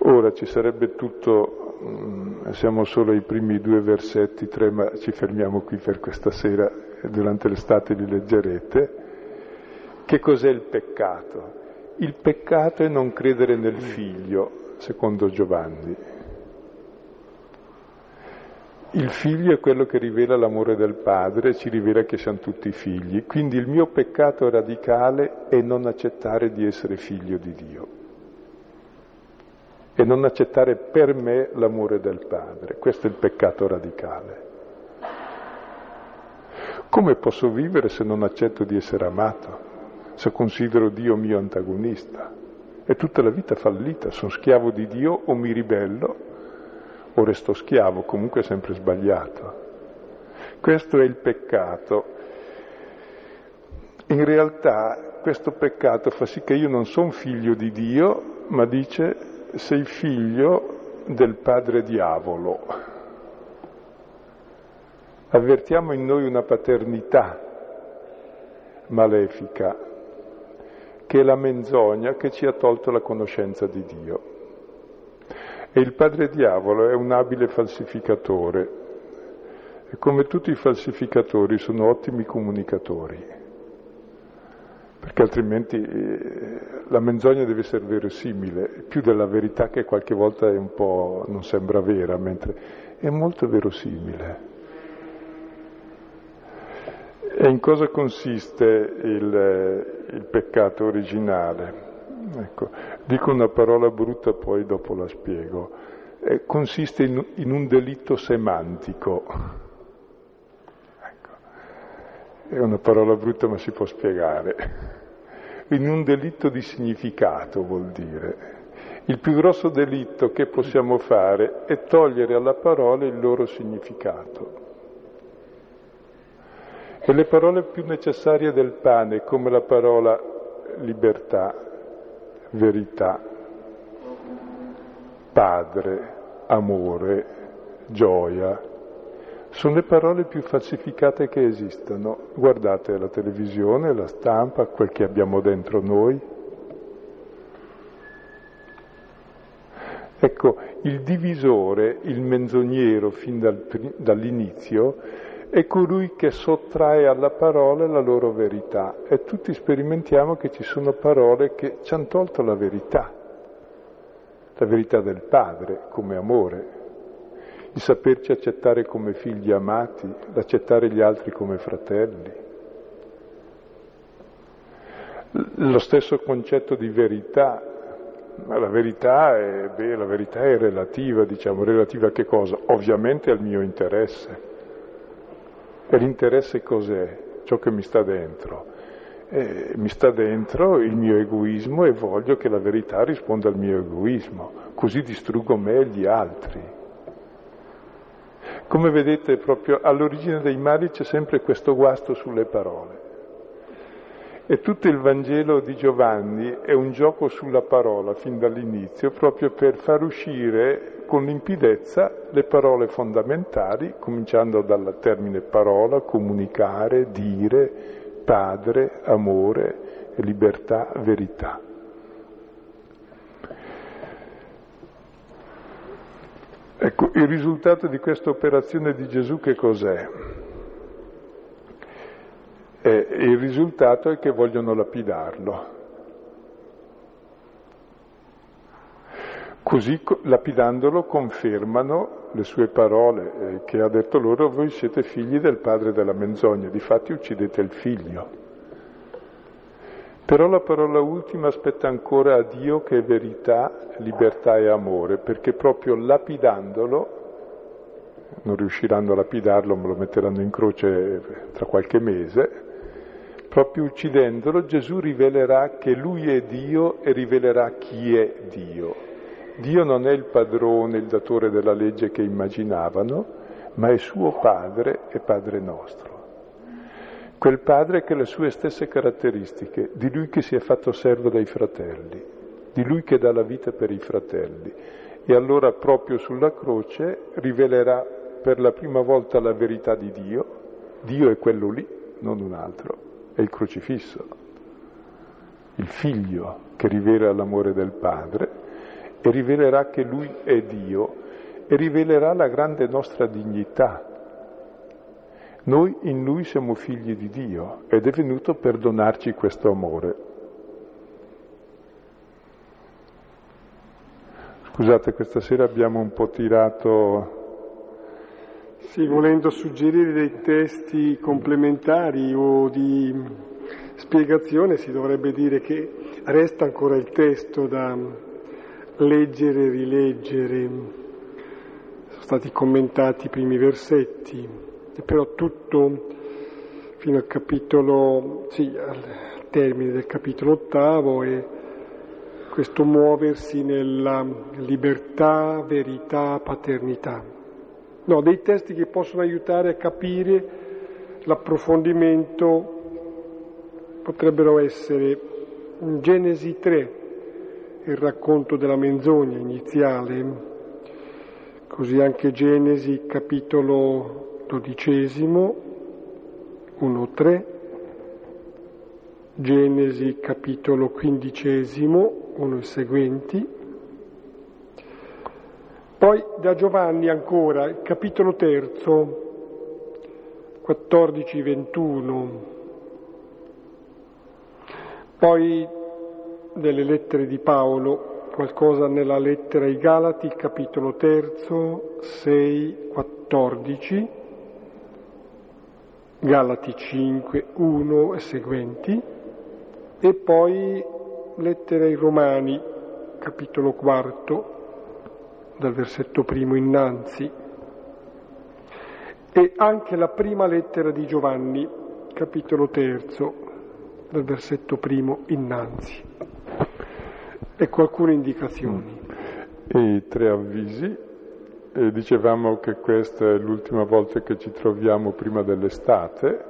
Speaker 2: Ora ci sarebbe tutto, mm, siamo solo ai primi due versetti, tre, ma ci fermiamo qui per questa sera, durante l'estate li leggerete. Che cos'è il peccato? Il peccato è non credere nel figlio, secondo Giovanni. Il figlio è quello che rivela l'amore del padre, ci rivela che siamo tutti figli. Quindi il mio peccato radicale è non accettare di essere figlio di Dio e non accettare per me l'amore del Padre. Questo è il peccato radicale. Come posso vivere se non accetto di essere amato, se considero Dio mio antagonista? È tutta la vita fallita, sono schiavo di Dio o mi ribello o resto schiavo, comunque sempre sbagliato. Questo è il peccato. In realtà questo peccato fa sì che io non sono figlio di Dio, ma dice sei figlio del padre diavolo. Avvertiamo in noi una paternità malefica, che è la menzogna che ci ha tolto la conoscenza di Dio. E il padre diavolo è un abile falsificatore e come tutti i falsificatori sono ottimi comunicatori, perché altrimenti eh, la menzogna deve essere verosimile, più della verità che qualche volta è un po' non sembra vera, mentre è molto verosimile. E in cosa consiste il, il peccato originale? Ecco, dico una parola brutta, poi dopo la spiego. Eh, consiste in, in, un delitto semantico. È una parola brutta, ma si può spiegare. In un delitto di significato vuol dire. Il più grosso delitto che possiamo fare è togliere alla parola il loro significato. E le parole più necessarie del pane, come la parola libertà, verità, padre, amore, gioia, sono le parole più falsificate che esistano. Guardate la televisione, la stampa, quel che abbiamo dentro noi. Ecco, il divisore, il menzognero fin dal, dall'inizio, è colui che sottrae alla parola la loro verità e tutti sperimentiamo che ci sono parole che ci hanno tolto la verità, la verità del Padre come amore, il saperci accettare come figli amati, l'accettare gli altri come fratelli. Lo stesso concetto di verità, ma la verità è, beh, la verità è relativa, diciamo, relativa a che cosa? Ovviamente al mio interesse. E l'interesse cos'è? Ciò che mi sta dentro. Eh, mi sta dentro il mio egoismo e voglio che la verità risponda al mio egoismo, così distruggo me e gli altri. Come vedete, proprio all'origine dei mali c'è sempre questo guasto sulle parole. E tutto il Vangelo di Giovanni è un gioco sulla parola fin dall'inizio, proprio per far uscire con limpidezza le parole fondamentali, cominciando dal termine parola, comunicare, dire, padre, amore, libertà, verità. Ecco, il risultato di questa operazione di Gesù che cos'è? Eh, il risultato è che vogliono lapidarlo. Così lapidandolo confermano le sue parole eh, che ha detto loro voi siete figli del padre della menzogna, difatti uccidete il figlio. Però la parola ultima aspetta ancora a Dio che è verità, libertà e amore, perché proprio lapidandolo, non riusciranno a lapidarlo, ma lo metteranno in croce tra qualche mese, proprio uccidendolo Gesù rivelerà che lui è Dio e rivelerà chi è Dio. Dio non è il padrone, il datore della legge che immaginavano, ma è suo padre e padre nostro. Quel padre che ha le sue stesse caratteristiche, di lui che si è fatto servo dai fratelli, di lui che dà la vita per i fratelli. E allora proprio sulla croce rivelerà per la prima volta la verità di Dio. Dio è quello lì, non un altro, è il crocifisso, il figlio che rivela l'amore del padre e rivelerà che Lui è Dio e rivelerà la grande nostra dignità. Noi in Lui siamo figli di Dio ed è venuto per donarci questo amore. Scusate, questa sera abbiamo un po' tirato...
Speaker 1: Sì, volendo suggerire dei testi complementari o di spiegazione si dovrebbe dire che resta ancora il testo da, leggere, rileggere, sono stati commentati i primi versetti, e però tutto fino al capitolo, sì, al termine del capitolo ottavo e questo muoversi nella libertà, verità, paternità. No, dei testi che possono aiutare a capire l'approfondimento potrebbero essere in Genesi 3, il racconto della menzogna iniziale, così anche Genesi capitolo dodicesimo, 1-3, Genesi capitolo quindicesimo, uno e seguenti, Poi da Giovanni ancora, capitolo terzo, 14-21. Poi delle lettere di Paolo, qualcosa nella lettera ai Galati, capitolo terzo, 6, 14, Galati 5, 1 e seguenti, e poi lettere ai Romani, capitolo quarto, dal versetto primo innanzi, e anche la prima lettera di Giovanni, capitolo terzo, dal versetto primo innanzi. Ecco alcune indicazioni.
Speaker 2: E tre avvisi. E dicevamo che questa è l'ultima volta che ci troviamo prima dell'estate.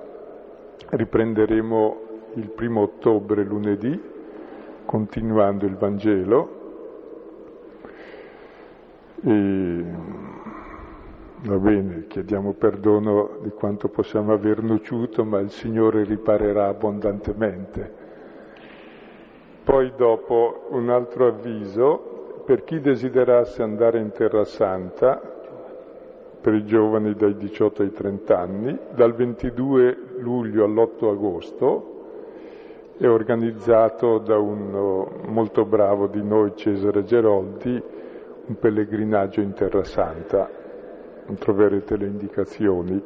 Speaker 2: Riprenderemo il primo ottobre, lunedì, continuando il Vangelo. E va bene, chiediamo perdono di quanto possiamo aver nociuto, ma il Signore riparerà abbondantemente. Poi dopo un altro avviso, per chi desiderasse andare in Terra Santa, per i giovani dai 18 ai 30 anni, dal 22 luglio all'8 agosto, è organizzato da uno molto bravo di noi, Cesare Geroldi, un pellegrinaggio in Terra Santa. Troverete le indicazioni.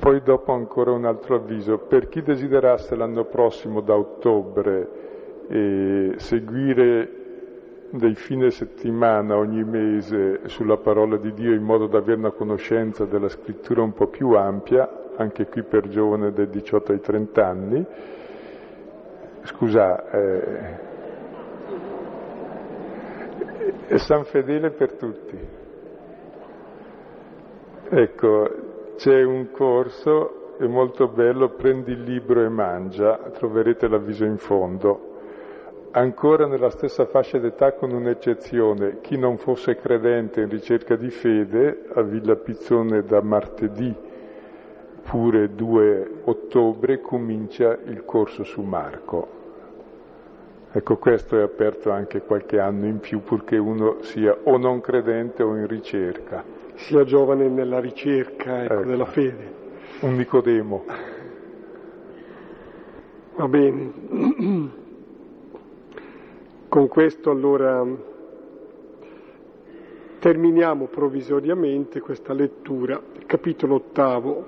Speaker 2: Poi dopo ancora un altro avviso, per chi desiderasse l'anno prossimo da ottobre eh, seguire dei fine settimana ogni mese sulla parola di Dio in modo da avere una conoscenza della scrittura un po' più ampia, anche qui per giovane dai 18 ai 30 anni, scusa, eh, è San Fedele per tutti. Ecco, c'è un corso, è molto bello, prendi il libro e mangia, troverete l'avviso in fondo. Ancora nella stessa fascia d'età con un'eccezione, chi non fosse credente in ricerca di fede a Villa Pizzone da martedì pure 2 ottobre comincia il corso su Marco. Ecco, questo è aperto anche qualche anno in più purché uno sia o non credente o in ricerca.
Speaker 1: Sia giovane nella ricerca ecco, ecco. della fede.
Speaker 2: Un Nicodemo.
Speaker 1: Va bene. [CLEARS THROAT] Con questo allora terminiamo provvisoriamente questa lettura, capitolo ottavo.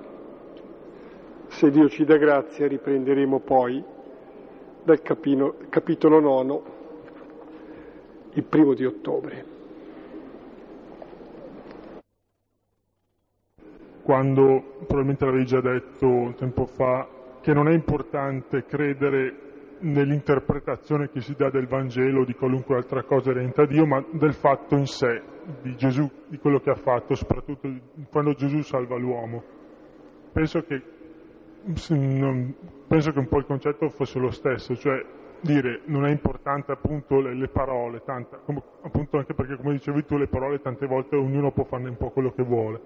Speaker 1: Se Dio ci dà grazia riprenderemo poi dal capino, capitolo nono, il primo di ottobre.
Speaker 3: Quando probabilmente l'avevi già detto tempo fa che non è importante credere nell'interpretazione che si dà del Vangelo o di qualunque altra cosa inerente a Dio, ma del fatto in sé, di Gesù, di quello che ha fatto, soprattutto quando Gesù salva l'uomo. Penso che penso che un po' il concetto fosse lo stesso, cioè dire non è importante appunto le, le parole, tanta, come, appunto anche perché come dicevi tu le parole tante volte ognuno può farne un po' quello che vuole.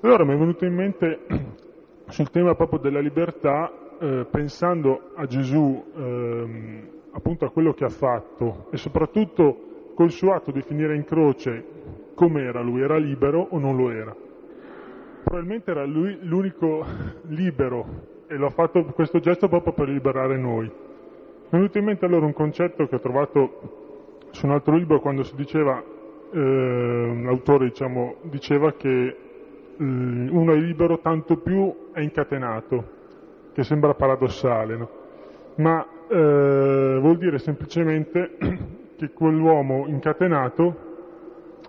Speaker 3: Allora mi è venuto in mente [CLEARS THROAT] sul tema proprio della libertà, eh, pensando a Gesù, eh, appunto a quello che ha fatto e soprattutto col suo atto di finire in croce, com'era lui? Era libero o non lo era? probabilmente era lui l'unico [LAUGHS] libero e l'ha fatto questo gesto proprio per liberare noi. Mi è venuto in mente allora un concetto che ho trovato su un altro libro quando si diceva, eh, l'autore diciamo, diceva che eh, uno è libero tanto più è incatenato, che sembra paradossale, no? ma eh, vuol dire semplicemente [CLEARS THROAT] che quell'uomo incatenato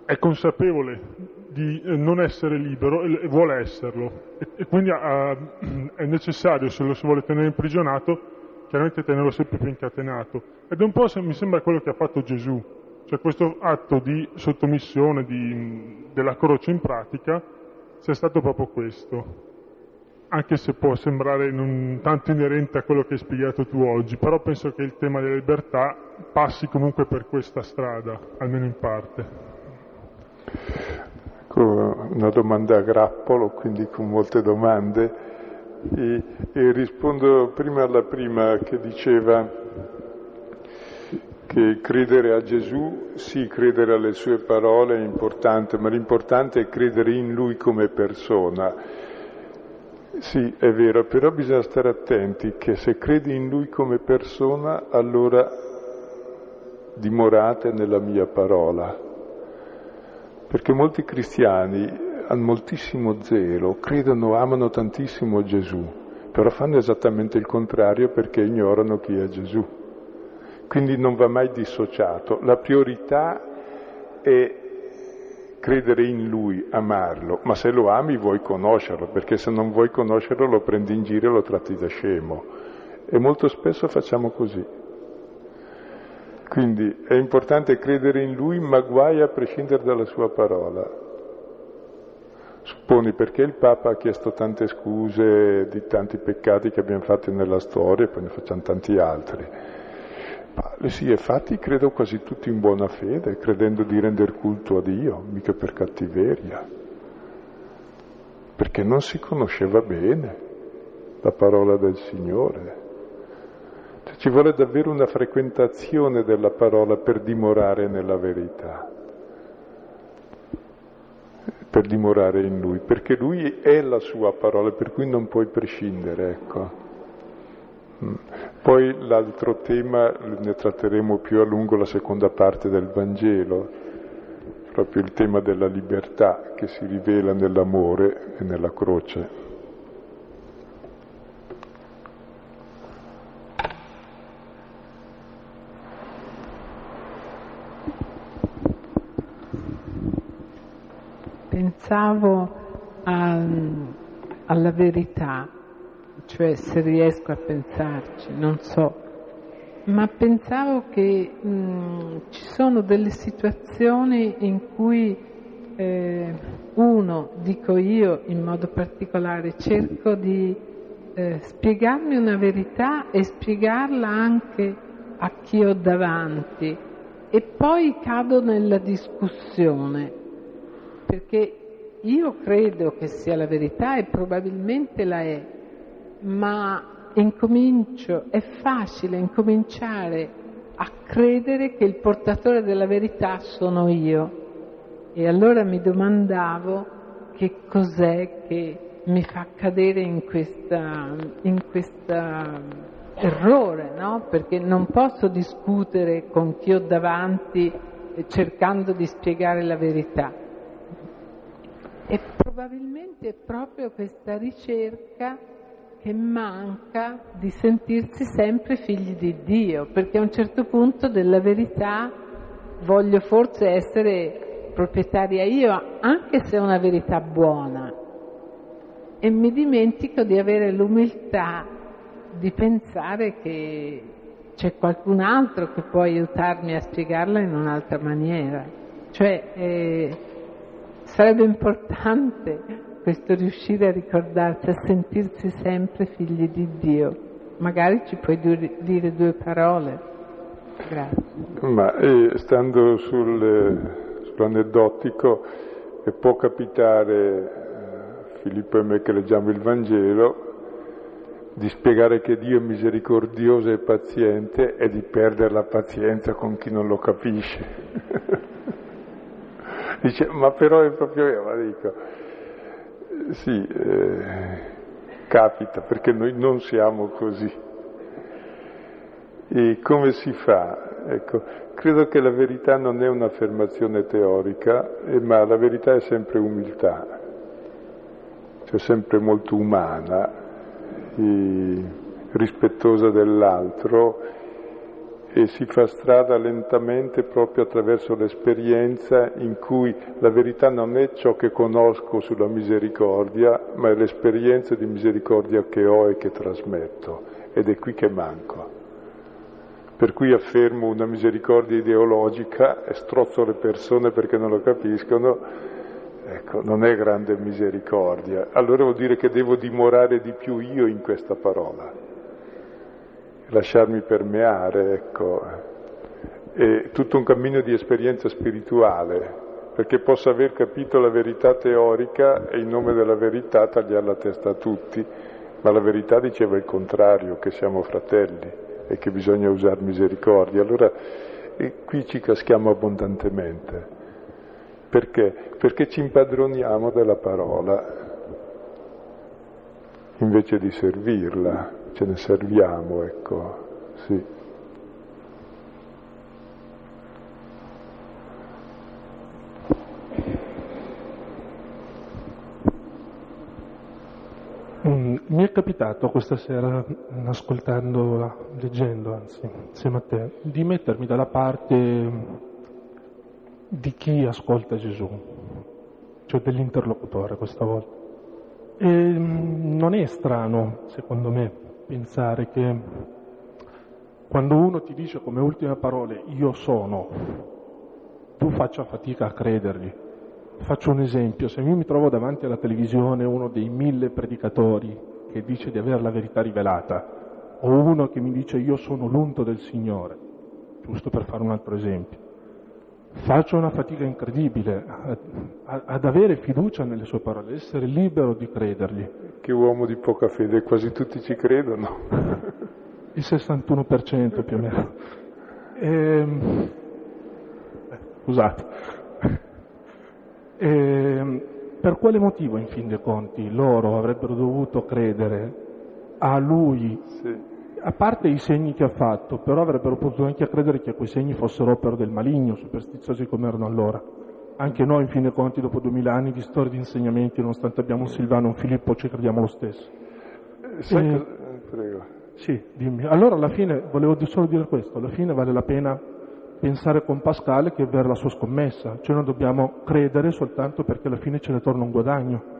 Speaker 3: è consapevole di eh, non essere libero e vuole esserlo e, quindi [CLEARS THROAT] è necessario, se lo si vuole tenere imprigionato, chiaramente tenerlo sempre più incatenato. Ed è un po' mi sembra quello che ha fatto Gesù, cioè questo atto di sottomissione di, della croce in pratica sia stato proprio questo, anche se può sembrare non tanto inerente a quello che hai spiegato tu oggi, però penso che il tema della libertà passi comunque per questa strada, almeno in parte.
Speaker 2: Ecco, una domanda a grappolo, quindi con molte domande, e, e rispondo prima alla prima che diceva che credere a Gesù, sì, credere alle sue parole è importante, ma l'importante è credere in Lui come persona. Sì, è vero, però bisogna stare attenti che se credi in Lui come persona, allora dimorate nella mia parola. Perché molti cristiani hanno moltissimo zelo, credono, amano tantissimo Gesù, però fanno esattamente il contrario perché ignorano chi è Gesù. Quindi non va mai dissociato. La priorità è credere in Lui, amarlo, ma se lo ami vuoi conoscerlo, perché se non vuoi conoscerlo lo prendi in giro e lo tratti da scemo. E molto spesso facciamo così. Quindi è importante credere in Lui, ma guai a prescindere dalla sua parola. Supponi perché il Papa ha chiesto tante scuse di tanti peccati che abbiamo fatto nella storia, e poi ne facciamo tanti altri. Ma li si è fatti, credo, quasi tutti in buona fede, credendo di render culto a Dio, mica per cattiveria. Perché non si conosceva bene la parola del Signore. Cioè, ci vuole davvero una frequentazione della parola per dimorare nella verità, per dimorare in Lui, perché Lui è la sua parola, per cui non puoi prescindere, ecco. Poi l'altro tema ne tratteremo più a lungo la seconda parte del Vangelo, proprio il tema della libertà che si rivela nell'amore e nella croce.
Speaker 4: Pensavo a, alla verità cioè se riesco a pensarci, non so, ma pensavo che mh, ci sono delle situazioni in cui eh, uno, dico io in modo particolare, cerco di eh, spiegarmi una verità e spiegarla anche a chi ho davanti. E poi cado nella discussione, perché io credo che sia la verità e probabilmente la è, ma incomincio, è facile incominciare a credere che il portatore della verità sono io. E allora mi domandavo che cos'è che mi fa cadere in questa errore, no? Perché non posso discutere con chi ho davanti cercando di spiegare la verità. E probabilmente è proprio questa ricerca che manca di sentirsi sempre figli di Dio, perché a un certo punto della verità voglio forse essere proprietaria io, anche se è una verità buona, e mi dimentico di avere l'umiltà di pensare che c'è qualcun altro che può aiutarmi a spiegarla in un'altra maniera. Cioè, eh, sarebbe importante questo riuscire a ricordarsi, a sentirsi sempre figli di Dio. Magari ci puoi dire due parole. Grazie.
Speaker 2: Ma eh, stando sul, eh, sull'aneddotico, eh, può capitare, eh, Filippo e me che leggiamo il Vangelo, di spiegare che Dio è misericordioso e paziente e di perdere la pazienza con chi non lo capisce. [LAUGHS] Dice, ma però è proprio io, ma dico, sì, eh, capita, perché noi non siamo così. E come si fa? Ecco, credo che la verità non è un'affermazione teorica, eh, ma la verità è sempre umiltà, cioè sempre molto umana, rispettosa dell'altro e si fa strada lentamente proprio attraverso l'esperienza in cui la verità non è ciò che conosco sulla misericordia, ma è l'esperienza di misericordia che ho e che trasmetto ed è qui che manco. Per cui affermo una misericordia ideologica e strozzo le persone perché non lo capiscono, ecco, non è grande misericordia. Allora vuol dire che devo dimorare di più io in questa parola lasciarmi permeare, ecco, è tutto un cammino di esperienza spirituale, perché posso aver capito la verità teorica e in nome della verità tagliare la testa a tutti, ma la verità diceva il contrario, che siamo fratelli e che bisogna usare misericordia. Allora E qui ci caschiamo abbondantemente. Perché? Perché ci impadroniamo della parola invece di servirla, ce ne serviamo, ecco, sì.
Speaker 5: Mm, mi è capitato questa sera, ascoltando, leggendo anzi, insieme a te, di mettermi dalla parte di chi ascolta Gesù, cioè dell'interlocutore questa volta. E mm, non è strano, secondo me, pensare che quando uno ti dice come ultime parole io sono, tu faccia fatica a credergli. Faccio un esempio, se io mi trovo davanti alla televisione uno dei mille predicatori che dice di avere la verità rivelata, o uno che mi dice io sono l'unto del Signore, giusto per fare un altro esempio, faccio una fatica incredibile ad avere fiducia nelle sue parole, essere libero di credergli.
Speaker 2: Che uomo di poca fede, quasi tutti ci credono.
Speaker 5: Il 61% più o meno. E... Ehm, eh, scusate. E ehm, per quale motivo, in fin dei conti, loro avrebbero dovuto credere a lui, sì. A parte i segni che ha fatto, però avrebbero potuto anche credere che quei segni fossero opera del maligno, superstiziosi come erano allora. Anche noi, in fin dei conti, dopo duemila anni di storia di insegnamenti, nonostante abbiamo un Silvano e un Filippo, ci crediamo lo stesso.
Speaker 2: Sai e... che... Prego.
Speaker 5: Sì, dimmi. Allora, alla fine, volevo solo dire questo, alla fine vale la pena pensare con Pascale che è vera la sua scommessa, cioè noi dobbiamo credere soltanto perché alla fine ce ne torna un guadagno.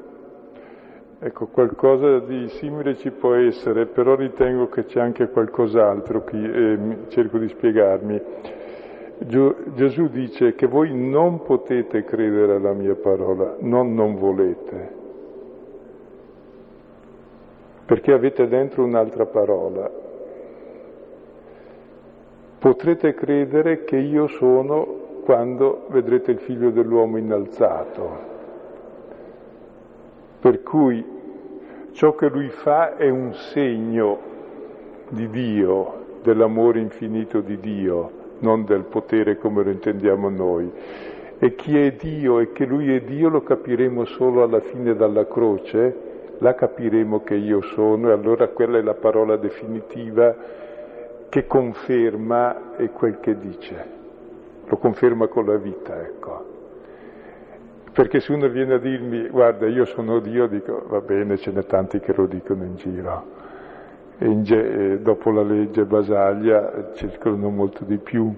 Speaker 2: Ecco, qualcosa di simile ci può essere, però ritengo che c'è anche qualcos'altro qui e cerco di spiegarmi. Gesù dice che voi non potete credere alla mia parola, non non volete, perché avete dentro un'altra parola, Potrete credere che io sono quando vedrete il figlio dell'uomo innalzato. Per cui ciò che lui fa è un segno di Dio, dell'amore infinito di Dio, non del potere come lo intendiamo noi. E chi è Dio e che lui è Dio lo capiremo solo alla fine dalla croce, là capiremo che io sono e allora quella è la parola definitiva che conferma quel che dice, lo conferma con la vita, ecco. Perché se uno viene a dirmi, guarda, io sono Dio, dico, va bene, ce n'è tanti che lo dicono in giro. E dopo la legge Basaglia circolano molto di più,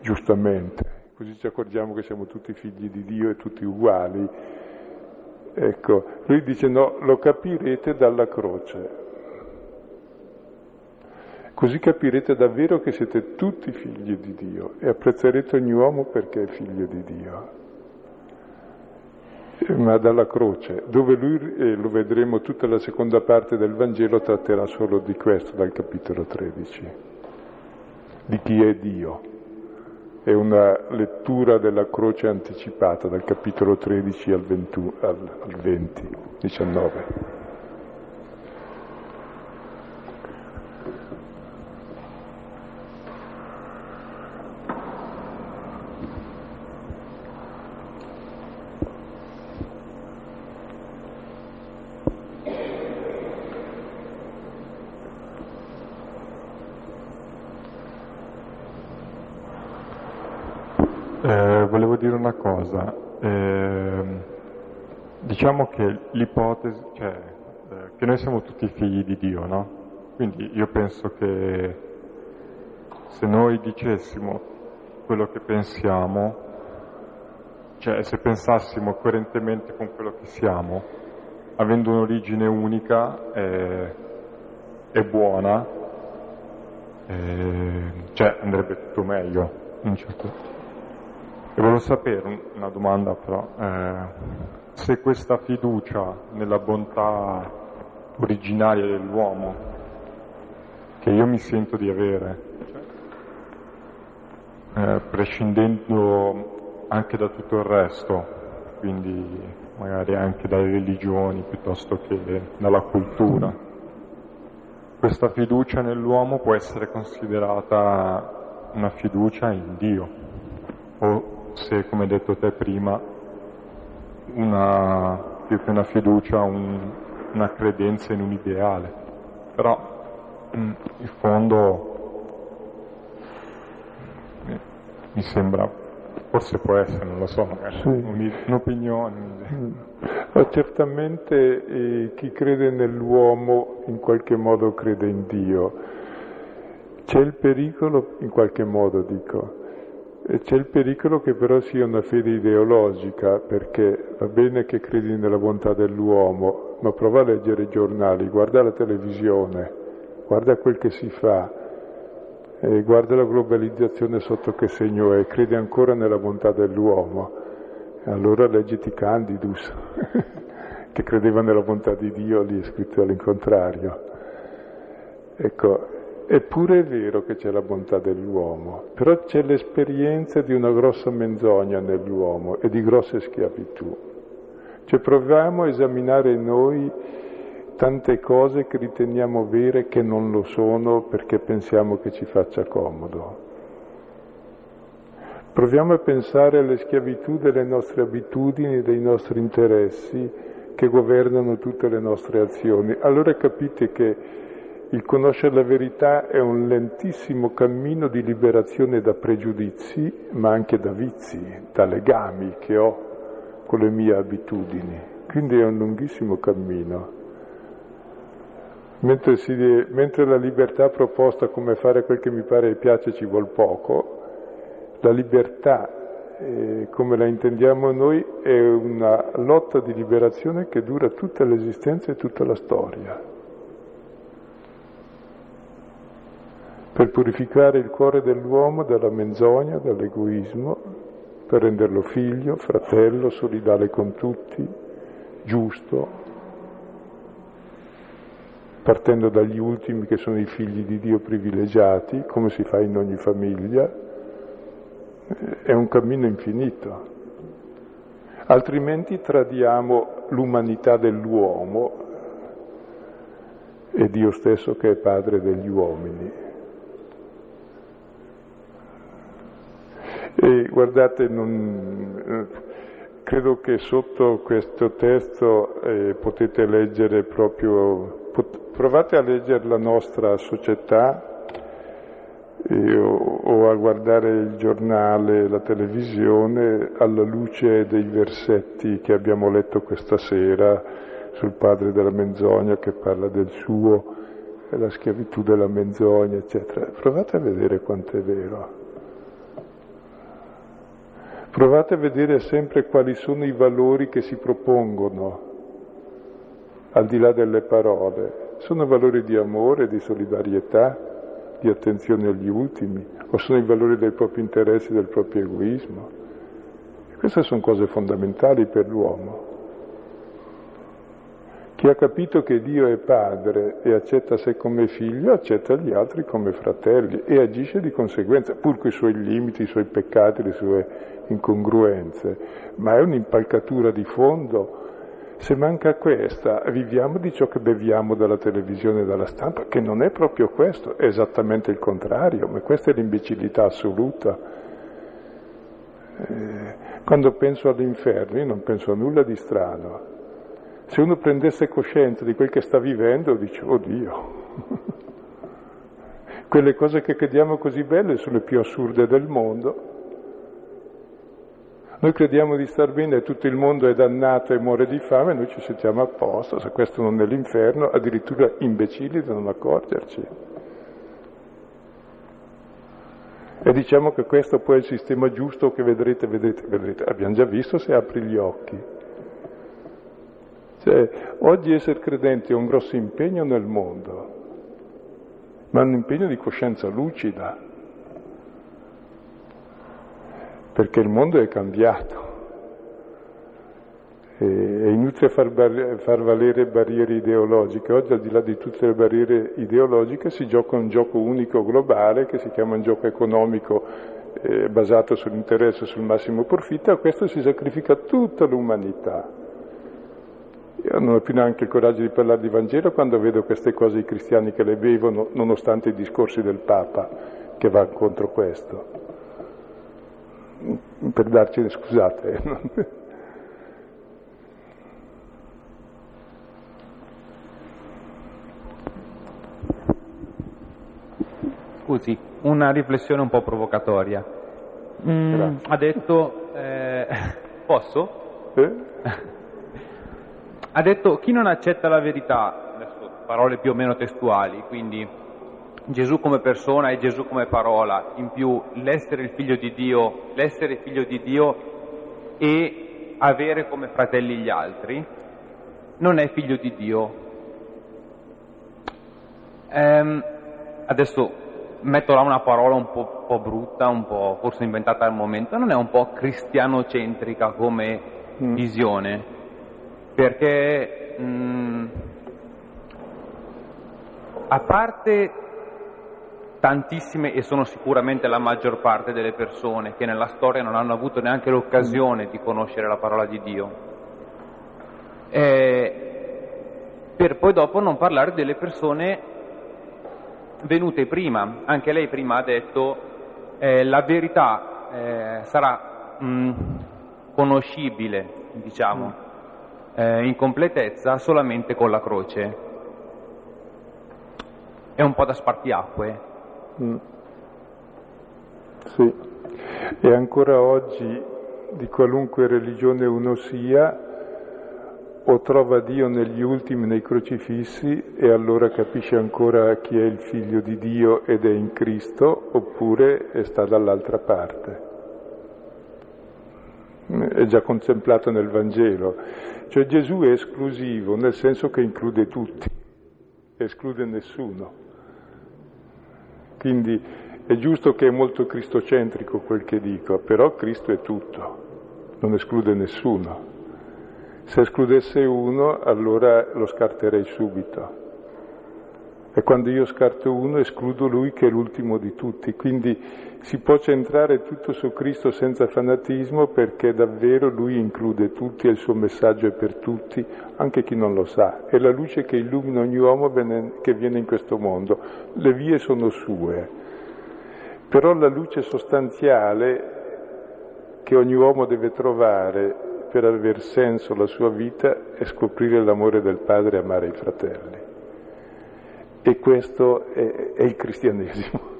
Speaker 2: giustamente. Così ci accorgiamo che siamo tutti figli di Dio e tutti uguali. Ecco, lui dice no, lo capirete dalla croce. Così capirete davvero che siete tutti figli di Dio e apprezzerete ogni uomo perché è figlio di Dio. Ma dalla croce, dove lui, eh, lo vedremo tutta la seconda parte del Vangelo, tratterà solo di questo dal capitolo 13, di chi è Dio. È una lettura della croce anticipata dal capitolo 13 al, 20, al, al 20, 19.
Speaker 6: dire una cosa, eh, diciamo che l'ipotesi, cioè eh, che noi siamo tutti figli di Dio, no? Quindi io penso che se noi dicessimo quello che pensiamo, cioè se pensassimo coerentemente con quello che siamo, avendo un'origine unica e, e buona, eh, cioè andrebbe tutto meglio in un certo senso. E volevo sapere, una domanda però, eh, se questa fiducia nella bontà originaria dell'uomo, che io mi sento di avere, eh, prescindendo anche da tutto il resto, quindi magari anche dalle religioni piuttosto che dalla cultura, questa fiducia nell'uomo può essere considerata una fiducia in Dio, o se, come hai detto te prima, una, più che una fiducia, un, una credenza in un ideale. Però in fondo mi sembra, forse può essere, non lo so, magari sì. un'opinione.
Speaker 2: Mm. Ma certamente eh, chi crede nell'uomo in qualche modo crede in Dio. C'è il pericolo, in qualche modo dico, c'è il pericolo che però sia una fede ideologica, perché va bene che credi nella bontà dell'uomo, ma prova a leggere i giornali, guarda la televisione, guarda quel che si fa, eh, guarda la globalizzazione sotto che segno è, credi ancora nella bontà dell'uomo. Allora leggiti Candidus, [LAUGHS] che credeva nella bontà di Dio, lì è scritto all'incontrario. Ecco, eppure è vero che c'è la bontà dell'uomo, però c'è l'esperienza di una grossa menzogna nell'uomo e di grosse schiavitù. Cioè proviamo a esaminare noi tante cose che riteniamo vere che non lo sono perché pensiamo che ci faccia comodo. Proviamo a pensare alle schiavitù delle nostre abitudini, dei nostri interessi che governano tutte le nostre azioni. Allora capite che il conoscere la verità è un lentissimo cammino di liberazione da pregiudizi, ma anche da vizi, da legami che ho con le mie abitudini. Quindi è un lunghissimo cammino. Mentre, si, mentre, la libertà proposta come fare quel che mi pare e piace ci vuol poco, la libertà, eh, come la intendiamo noi, è una lotta di liberazione che dura tutta l'esistenza e tutta la storia. Per purificare il cuore dell'uomo dalla menzogna, dall'egoismo, per renderlo figlio, fratello, solidale con tutti, giusto, partendo dagli ultimi che sono i figli di Dio privilegiati, come si fa in ogni famiglia, è un cammino infinito. Altrimenti tradiamo l'umanità dell'uomo e Dio stesso che è padre degli uomini. E guardate, non, eh, credo che sotto questo testo eh, potete leggere proprio provate a leggere la nostra società eh, o, o a guardare il giornale, la televisione alla luce dei versetti che abbiamo letto questa sera sul padre della menzogna che parla del suo, la schiavitù della menzogna, eccetera. Provate a vedere quanto è vero. Provate a vedere sempre quali sono i valori che si propongono al di là delle parole, sono valori di amore, di solidarietà, di attenzione agli ultimi, o sono i valori dei propri interessi, del proprio egoismo. Queste sono cose fondamentali per l'uomo. Chi ha capito che Dio è padre e accetta sé come figlio, accetta gli altri come fratelli e agisce di conseguenza, pur con i suoi limiti, i suoi peccati, le sue incongruenze, ma è un'impalcatura di fondo se manca questa, viviamo di ciò che beviamo dalla televisione e dalla stampa, che non è proprio questo, è esattamente il contrario, ma questa è l'imbecillità assoluta. Eh, quando penso all'inferno, io non penso a nulla di strano. Se uno prendesse coscienza di quel che sta vivendo, dice, oddio, [LAUGHS] quelle cose che crediamo così belle sono le più assurde del mondo. Noi crediamo di star bene e tutto il mondo è dannato e muore di fame, noi ci sentiamo a posto, se questo non è l'inferno, addirittura imbecilli da non accorgerci. E diciamo che questo poi è il sistema giusto che vedrete, vedrete, vedrete. Abbiamo già visto se apri gli occhi. Cioè, oggi essere credenti è un grosso impegno nel mondo, ma un impegno di coscienza lucida perché il mondo è cambiato. È inutile far, bar- far, valere barriere ideologiche. Oggi al di là di tutte le barriere ideologiche si gioca un gioco unico globale che si chiama un gioco economico eh, basato sull'interesse e sul massimo profitto, a questo si sacrifica tutta l'umanità. Io non ho più neanche il coraggio di parlare di Vangelo quando vedo queste cose i cristiani che le bevono, nonostante i discorsi del Papa che va contro questo. Per darci, scusate.
Speaker 7: Scusi, una riflessione un po' provocatoria. Mm, ha detto, eh, [LAUGHS] posso?
Speaker 2: Eh?
Speaker 7: ha detto chi non accetta la verità, adesso parole più o meno testuali, quindi Gesù come persona e Gesù come parola, in più l'essere il figlio di Dio, l'essere figlio di Dio e avere come fratelli gli altri, non è figlio di Dio. Ehm, adesso metto là una parola un po', un po', brutta, un po' forse inventata al momento, non è un po' cristianocentrica come mm. visione, perché mh, mm, a parte tantissime, e sono sicuramente la maggior parte delle persone che nella storia non hanno avuto neanche l'occasione di conoscere la parola di Dio, eh, per poi dopo non parlare delle persone venute prima. Anche lei prima ha detto eh, la verità eh, sarà mh, mm, conoscibile, diciamo, eh, in completezza solamente con la croce. È un po' da spartiacque. Mm.
Speaker 2: Sì, e ancora oggi di qualunque religione uno sia, o trova Dio negli ultimi, nei crocifissi, e allora capisce ancora chi è il figlio di Dio ed è in Cristo, oppure sta dall'altra parte. È già contemplato nel Vangelo. Cioè Gesù è esclusivo, nel senso che include tutti, esclude nessuno. Quindi è giusto che è molto cristocentrico quel che dico, però Cristo è tutto, non esclude nessuno. Se escludesse uno, allora lo scarterei subito. E quando io scarto uno, escludo lui che è l'ultimo di tutti. Quindi si può centrare tutto su Cristo senza fanatismo perché davvero lui include tutti e il suo messaggio è per tutti, anche chi non lo sa. È la luce che illumina ogni uomo che viene in questo mondo. Le vie sono sue. Però la luce sostanziale che ogni uomo deve trovare per aver senso la sua vita è scoprire l'amore del Padre e amare i fratelli. E questo è, è il cristianesimo.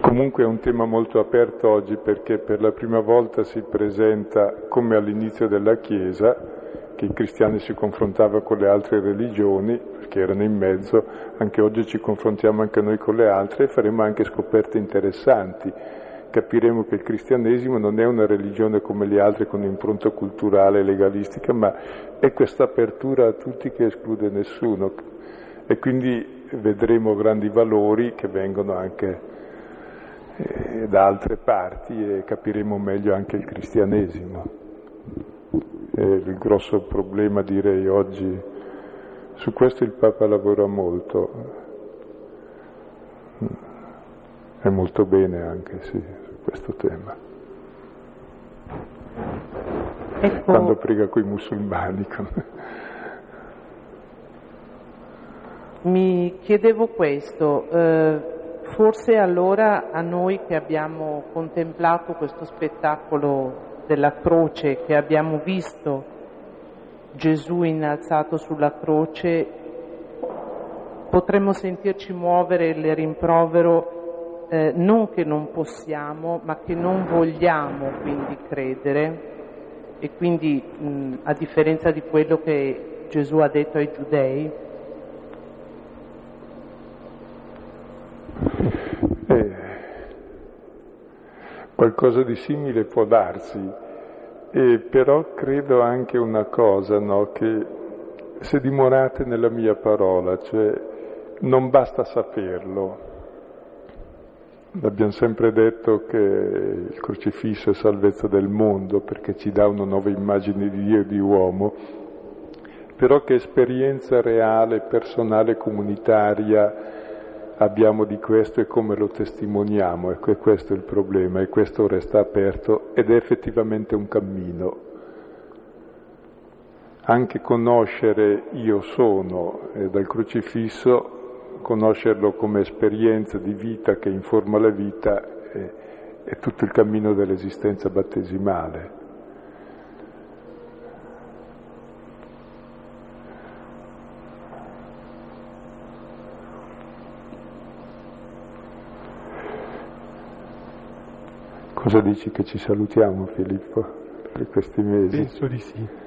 Speaker 2: Comunque è un tema molto aperto oggi perché per la prima volta si presenta come all'inizio della Chiesa, che i cristiani si confrontavano con le altre religioni, che erano in mezzo, anche oggi ci confrontiamo anche noi con le altre e faremo anche scoperte interessanti. Capiremo che il cristianesimo non è una religione come le altre con impronta culturale e legalistica, ma è questa apertura a tutti che esclude nessuno. E quindi vedremo grandi valori che vengono anche eh, da altre parti e capiremo meglio anche il cristianesimo. E il grosso problema direi oggi su questo il Papa lavora molto, è molto bene anche sì, questo tema. Ecco. Quando prega con i musulmani.
Speaker 8: Mi chiedevo questo, eh, forse allora a noi che abbiamo contemplato questo spettacolo della croce, che abbiamo visto Gesù innalzato sulla croce, potremmo sentirci muovere il rimprovero eh, non che non possiamo, ma che non vogliamo quindi credere e quindi mh, a differenza di quello che Gesù ha detto ai giudei.
Speaker 2: Eh, qualcosa di simile può darsi e però credo anche una cosa, no? che se dimorate nella mia parola, cioè non basta saperlo. Abbiamo sempre detto che il crocifisso è salvezza del mondo perché ci dà una nuova immagine di Dio e di uomo, però che esperienza reale, personale, comunitaria abbiamo di questo e come lo testimoniamo, ecco, e questo è il problema, e questo resta aperto ed è effettivamente un cammino. Anche conoscere io sono eh, dal crocifisso, conoscerlo come esperienza di vita che informa la vita è, è tutto il cammino dell'esistenza battesimale. Cosa dici che ci salutiamo Filippo per questi mesi?
Speaker 5: Penso di sì.